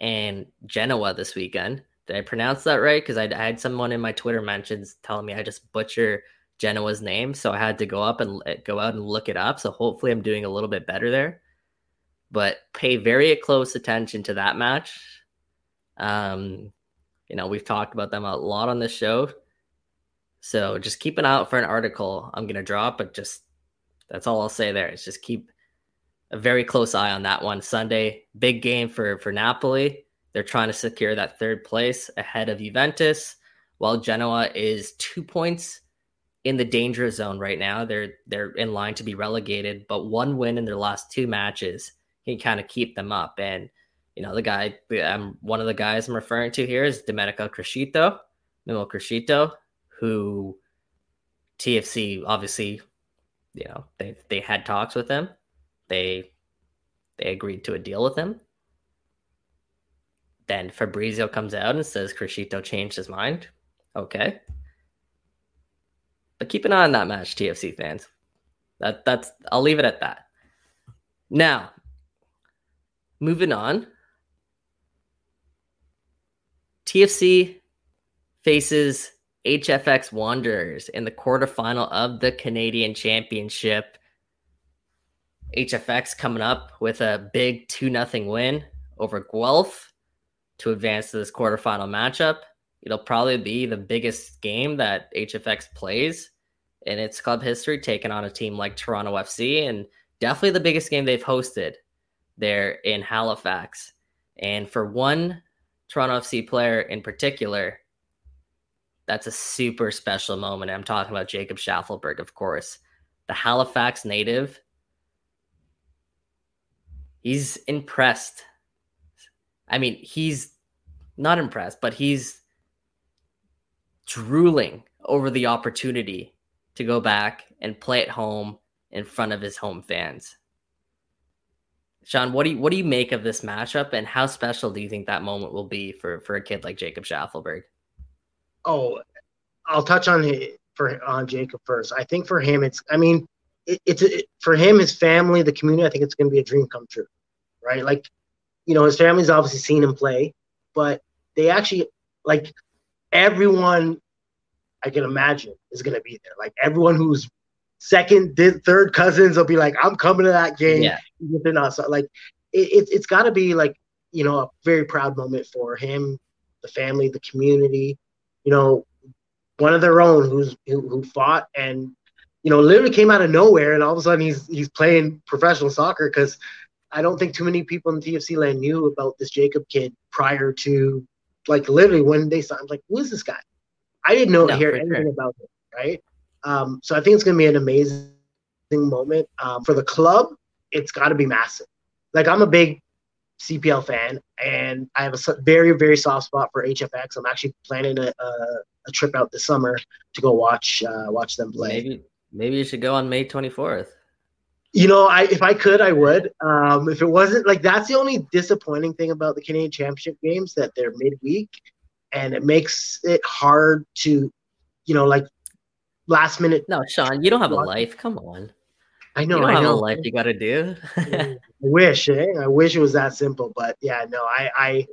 and Genoa this weekend. Did I pronounce that right? Because I, had someone in my Twitter mentions telling me I just butcher Genoa's name, so I had to go up and go out and look it up. So hopefully, I'm doing a little bit better there. But pay very close attention to that match. Um, you know, we've talked about them a lot on this show, so just keep an eye out for an article I'm gonna drop. But just that's all I'll say there. Is just keep a very close eye on that one Sunday. Big game for for Napoli. They're trying to secure that third place ahead of Juventus, while Genoa is two points in the danger zone right now. They're they're in line to be relegated, but one win in their last two matches can kind of keep them up. And you know, the guy I'm one of the guys I'm referring to here is Domenico Criscito, Mimo Criscito, who TFC obviously, you know, they they had talks with him. They they agreed to a deal with him. Then Fabrizio comes out and says Criscito changed his mind. Okay. But keep an eye on that match, TFC fans. That that's I'll leave it at that. Now, moving on. TFC faces HFX Wanderers in the quarterfinal of the Canadian Championship. HFX coming up with a big 2 0 win over Guelph to advance to this quarterfinal matchup. It'll probably be the biggest game that HFX plays in its club history, taking on a team like Toronto FC, and definitely the biggest game they've hosted there in Halifax. And for one Toronto FC player in particular, that's a super special moment. I'm talking about Jacob Shaffelburg, of course, the Halifax native. He's impressed I mean, he's not impressed, but he's drooling over the opportunity to go back and play at home in front of his home fans. Sean, what do you what do you make of this matchup, and how special do you think that moment will be for for a kid like Jacob Shaffelburg? Oh, I'll touch on for on Jacob first. I think for him, it's I mean, it, it's it, for him, his family, the community. I think it's going to be a dream come true, right? Like you know, his family's obviously seen him play, but they actually like everyone I can imagine is going to be there. Like everyone who's second, third cousins will be like, I'm coming to that game. Yeah. If they're not, so like it, it, it's got to be like, you know, a very proud moment for him, the family, the community, you know, one of their own who's who, who fought and you know literally came out of nowhere and all of a sudden he's he's playing professional soccer because I don't think too many people in TFC land knew about this Jacob kid prior to like literally when they signed. Like, who is this guy? I didn't know no, hear anything sure. about him, right? Um, so I think it's going to be an amazing moment um, for the club. It's got to be massive. Like I'm a big CPL fan, and I have a very very soft spot for HFX. I'm actually planning a, a, a trip out this summer to go watch uh, watch them play. Maybe maybe you should go on May 24th. You know, I if I could, I would. Um, if it wasn't like that's the only disappointing thing about the Canadian Championship games that they're midweek, and it makes it hard to, you know, like last minute. No, Sean, you don't have a life. Come on. I know. You don't I have know. a life you got to do. I wish, eh? I wish it was that simple, but yeah, no, I, I,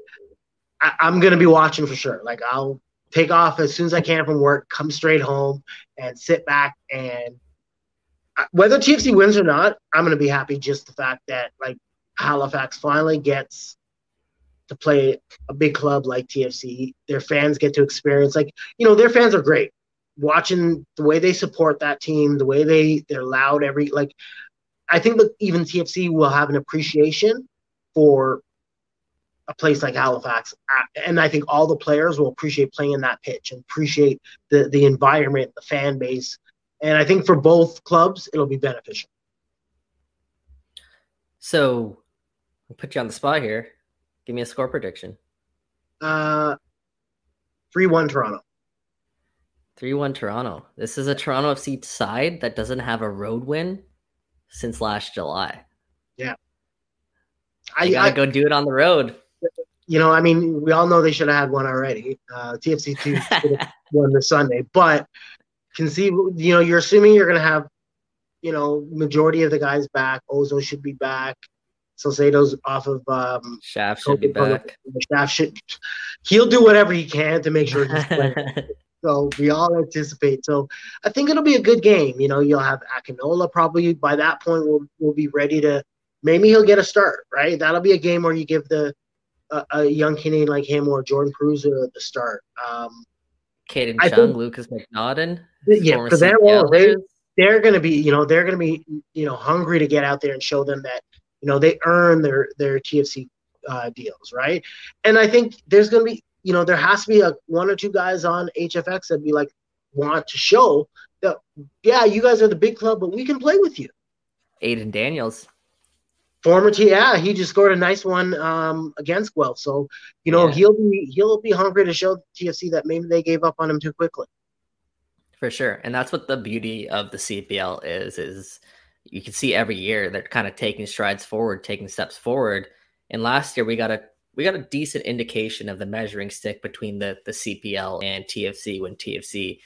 I I'm gonna be watching for sure. Like I'll take off as soon as I can from work, come straight home, and sit back and whether TFC wins or not, I'm gonna be happy just the fact that like Halifax finally gets to play a big club like TFC. Their fans get to experience like you know their fans are great. Watching the way they support that team, the way they they're loud every like, I think that even TFC will have an appreciation for a place like Halifax, and I think all the players will appreciate playing in that pitch and appreciate the the environment, the fan base, and I think for both clubs it'll be beneficial. So, I'll put you on the spot here. Give me a score prediction. Uh, three one Toronto. Three one Toronto. This is a Toronto FC side that doesn't have a road win since last July. Yeah, I gotta I, go do it on the road. You know, I mean, we all know they should have had one already. Uh, TFC two won this Sunday, but can see, you know, you're assuming you're gonna have, you know, majority of the guys back. Ozo should be back. Salcedo's off of um Shaft should be back. Shaft should he'll do whatever he can to make sure he's playing. so we all anticipate. So I think it'll be a good game. You know, you'll have Akinola probably by that point We'll we'll be ready to maybe he'll get a start, right? That'll be a game where you give the a young Canadian like him or Jordan Cruiser at the start. Um Kadin Chung, think, Lukas MacNaughton. Yeah, that role, they they're gonna be, you know, they're gonna be, you know, hungry to get out there and show them that you know, they earn their their TFC uh, deals, right? And I think there's going to be, you know, there has to be a one or two guys on HFX that be like want to show that, yeah, you guys are the big club, but we can play with you. Aidan Daniels. Former T, yeah, he just scored a nice one um, against Guelph. So you know yeah. he'll be he'll be hungry to show TFC that maybe they gave up on him too quickly. For sure, and that's what the beauty of the CPL is. Is you can see every year they're kind of taking strides forward, taking steps forward. And last year we got a we got a decent indication of the measuring stick between the the CPL and TFC when TFC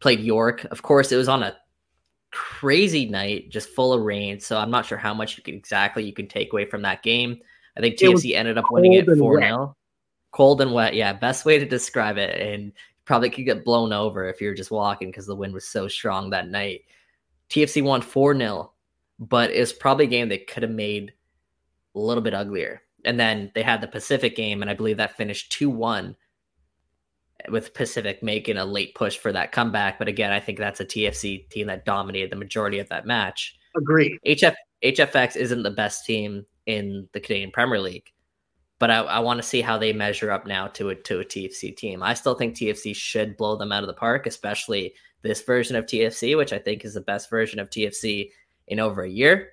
played York. Of course, it was on a crazy night, just full of rain. So I'm not sure how much you can exactly you can take away from that game. I think TFC ended up winning it 4 0. Cold and wet. Yeah, best way to describe it. And probably could get blown over if you're just walking because the wind was so strong that night. TFC won 4 0 but it's probably a game they could have made a little bit uglier. And then they had the Pacific game, and I believe that finished 2 1 with Pacific making a late push for that comeback. But again, I think that's a TFC team that dominated the majority of that match. Agree. HF, HFX isn't the best team in the Canadian Premier League, but I, I want to see how they measure up now to a, to a TFC team. I still think TFC should blow them out of the park, especially this version of TFC, which I think is the best version of TFC in over a year.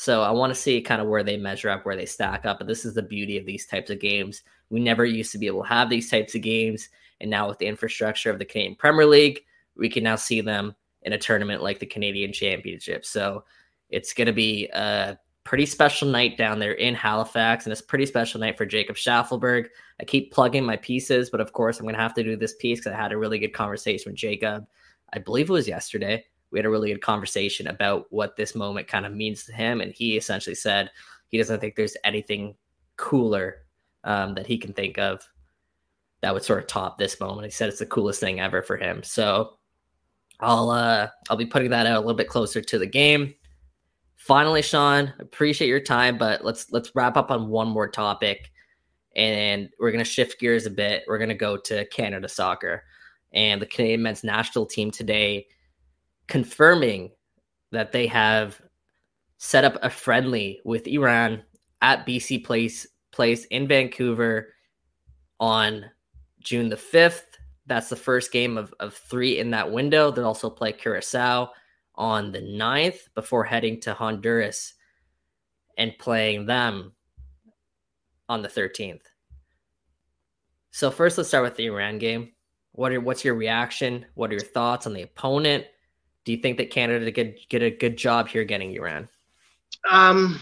So I want to see kind of where they measure up, where they stack up. But this is the beauty of these types of games. We never used to be able to have these types of games. And now with the infrastructure of the Canadian Premier League, we can now see them in a tournament like the Canadian Championship. So it's going to be a pretty special night down there in Halifax, and it's a pretty special night for Jacob Shaffelburg. I keep plugging my pieces, but of course, I'm going to have to do this piece because I had a really good conversation with Jacob. I believe it was yesterday we had a really good conversation about what this moment kind of means to him. And he essentially said he doesn't think there's anything cooler um, that he can think of that would sort of top this moment. He said it's the coolest thing ever for him. So I'll uh I'll be putting that out a little bit closer to the game. Finally, Sean, appreciate your time, but let's let's wrap up on one more topic and we're gonna shift gears a bit. We're gonna go to Canada soccer. And the Canadian men's national team today confirming that they have set up a friendly with Iran at BC Place Place in Vancouver on June the 5th. that's the first game of, of three in that window. They'll also play Curacao on the 9th before heading to Honduras and playing them on the 13th. So first let's start with the Iran game. What are what's your reaction? What are your thoughts on the opponent? Do you think that Canada get get a good job here getting Iran? Um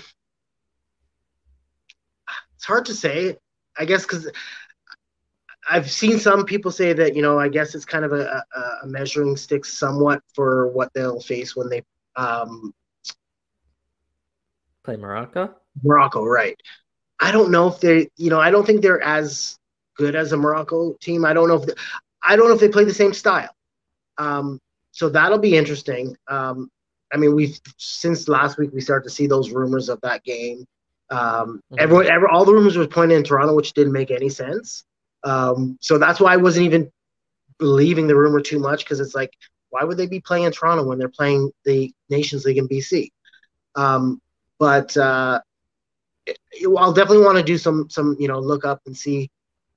it's hard to say. I guess cuz I've seen some people say that you know I guess it's kind of a, a, a measuring stick somewhat for what they'll face when they um, play Morocco. Morocco, right? I don't know if they, you know, I don't think they're as good as a Morocco team. I don't know if they, I don't know if they play the same style. Um, so that'll be interesting. Um, I mean, we've since last week we started to see those rumors of that game. Um, mm-hmm. everyone, every, all the rumors were pointing in Toronto, which didn't make any sense. Um, so that's why I wasn't even believing the rumor too much because it's like, why would they be playing in Toronto when they're playing the Nations League in BC? Um, but uh, I'll definitely want to do some some you know look up and see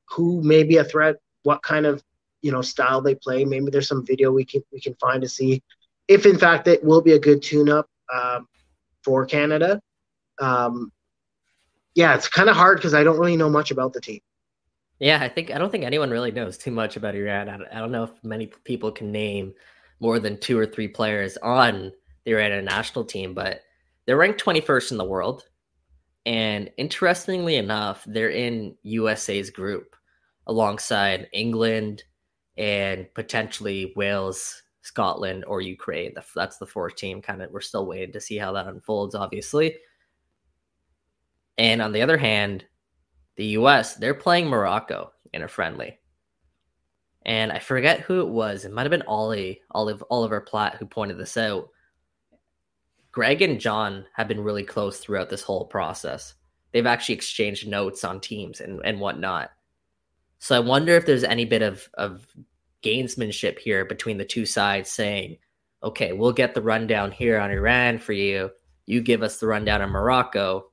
who may be a threat, what kind of you know style they play. Maybe there's some video we can we can find to see if in fact it will be a good tune-up um, for Canada. Um, yeah, it's kind of hard because I don't really know much about the team. Yeah, I think I don't think anyone really knows too much about Iran. I don't, I don't know if many people can name more than two or three players on the Iran national team, but they're ranked 21st in the world. And interestingly enough, they're in USA's group alongside England and potentially Wales, Scotland, or Ukraine. That's the fourth team. Kind of, we're still waiting to see how that unfolds, obviously. And on the other hand, the US, they're playing Morocco in a friendly. And I forget who it was. It might have been Ollie, Olive, Oliver Platt, who pointed this out. Greg and John have been really close throughout this whole process. They've actually exchanged notes on teams and, and whatnot. So I wonder if there's any bit of, of gamesmanship here between the two sides saying, okay, we'll get the rundown here on Iran for you. You give us the rundown on Morocco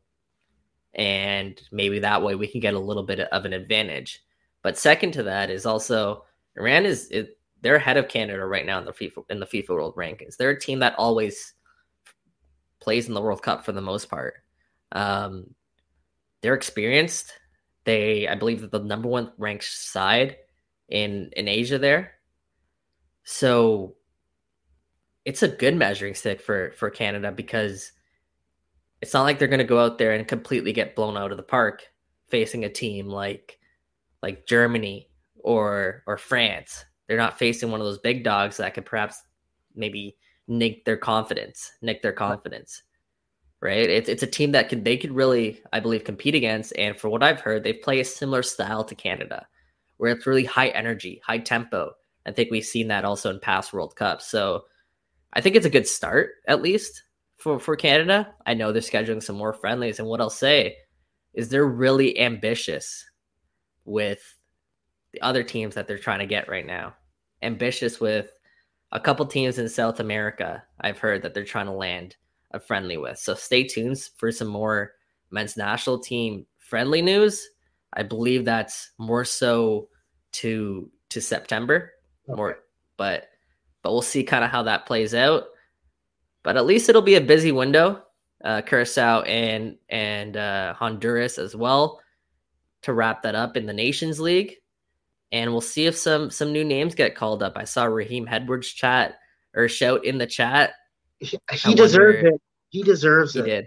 and maybe that way we can get a little bit of an advantage. But second to that is also Iran is it, they're ahead of Canada right now in the FIFA in the FIFA World Rankings. They're a team that always plays in the World Cup for the most part. Um, they're experienced. They, I believe, that the number one ranked side in in Asia there. So it's a good measuring stick for for Canada because it's not like they're going to go out there and completely get blown out of the park facing a team like like Germany or or France. They're not facing one of those big dogs that could perhaps maybe nick their confidence, nick their confidence. Right? It's it's a team that could they could really, I believe, compete against. And for what I've heard, they play a similar style to Canada, where it's really high energy, high tempo. I think we've seen that also in past World Cups. So I think it's a good start, at least for for Canada. I know they're scheduling some more friendlies, and what I'll say is they're really ambitious with the other teams that they're trying to get right now. Ambitious with a couple teams in South America. I've heard that they're trying to land a friendly with. So stay tuned for some more men's national team friendly news. I believe that's more so to to September, okay. more, but but we'll see kind of how that plays out. But at least it'll be a busy window. Uh, Curacao and and uh, Honduras as well to wrap that up in the Nations League, and we'll see if some some new names get called up. I saw Raheem Edwards chat or shout in the chat. He, he deserved it. He deserves he it. He did.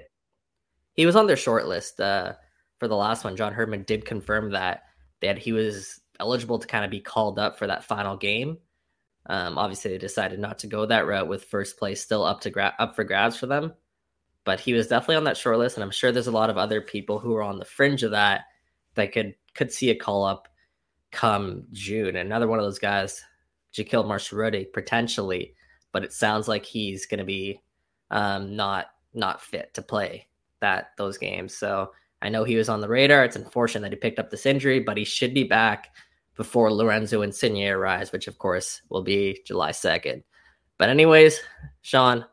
He was on their short list uh, for the last one. John Herdman did confirm that that he was eligible to kind of be called up for that final game. Um, obviously, they decided not to go that route with first place still up to gra- up for grabs for them. But he was definitely on that short list, and I'm sure there's a lot of other people who are on the fringe of that that could could see a call up come June. Another one of those guys, Jahkeele Marshall-Rutty, potentially, but it sounds like he's going to be um, not not fit to play that those games. So I know he was on the radar. It's unfortunate that he picked up this injury, but he should be back before Lorenzo Insigne arrives, which of course will be July 2nd. But anyways, Sean,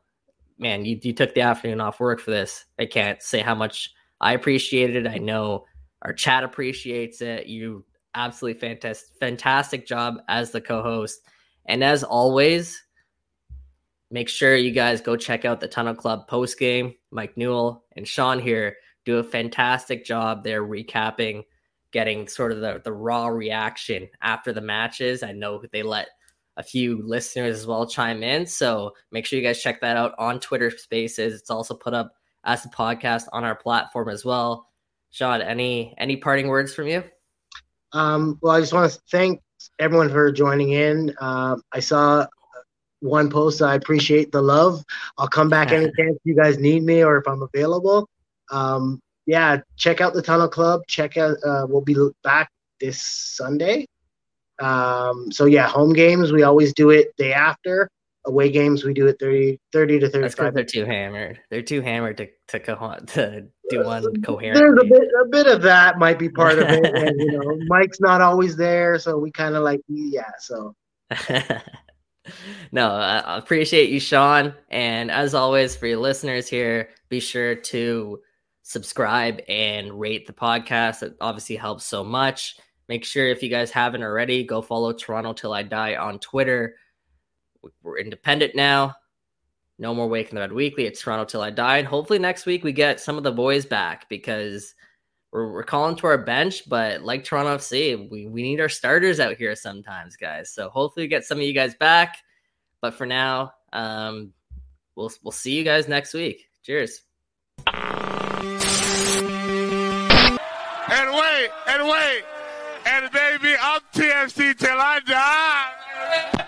man, you, you took the afternoon off work for this. I can't say how much I appreciate it. I know our chat appreciates it. You absolutely fantastic, fantastic job as the co-host. And as always, make sure you guys go check out the Tunnel Club post game. Mike Newell and Sean here do a fantastic job there recapping, getting sort of the, the raw reaction after the matches. I know they let a few listeners as well chime in. So make sure you guys check that out on Twitter Spaces. It's also put up as a podcast on our platform as well. Sean, any any parting words from you? Um, well, I just want to thank everyone for joining in. Uh, I saw one post. I appreciate the love. I'll come back anytime you guys need me or if I'm available. Um, yeah, check out the Tunnel Club. Check out. Uh, we'll be back this Sunday. Um, so yeah, home games we always do it day after. Away games we do it 30, 30 to 35. they're too hammered. They're too hammered to to, co- to do one coherent. There's a bit a bit of that might be part of it. and, you know, Mike's not always there, so we kind of like yeah. So. no, I appreciate you, Sean. And as always, for your listeners here, be sure to subscribe and rate the podcast. It obviously helps so much. Make sure if you guys haven't already, go follow Toronto Till I Die on Twitter. We're independent now. No more Waking the Red Weekly. It's Toronto Till I Die. And hopefully next week we get some of the boys back because we're, we're calling to our bench. But like Toronto FC, we, we need our starters out here sometimes, guys. So hopefully we get some of you guys back. But for now, um, we'll we'll see you guys next week. Cheers. Wait, and wait. And baby, I'm TFC till I die.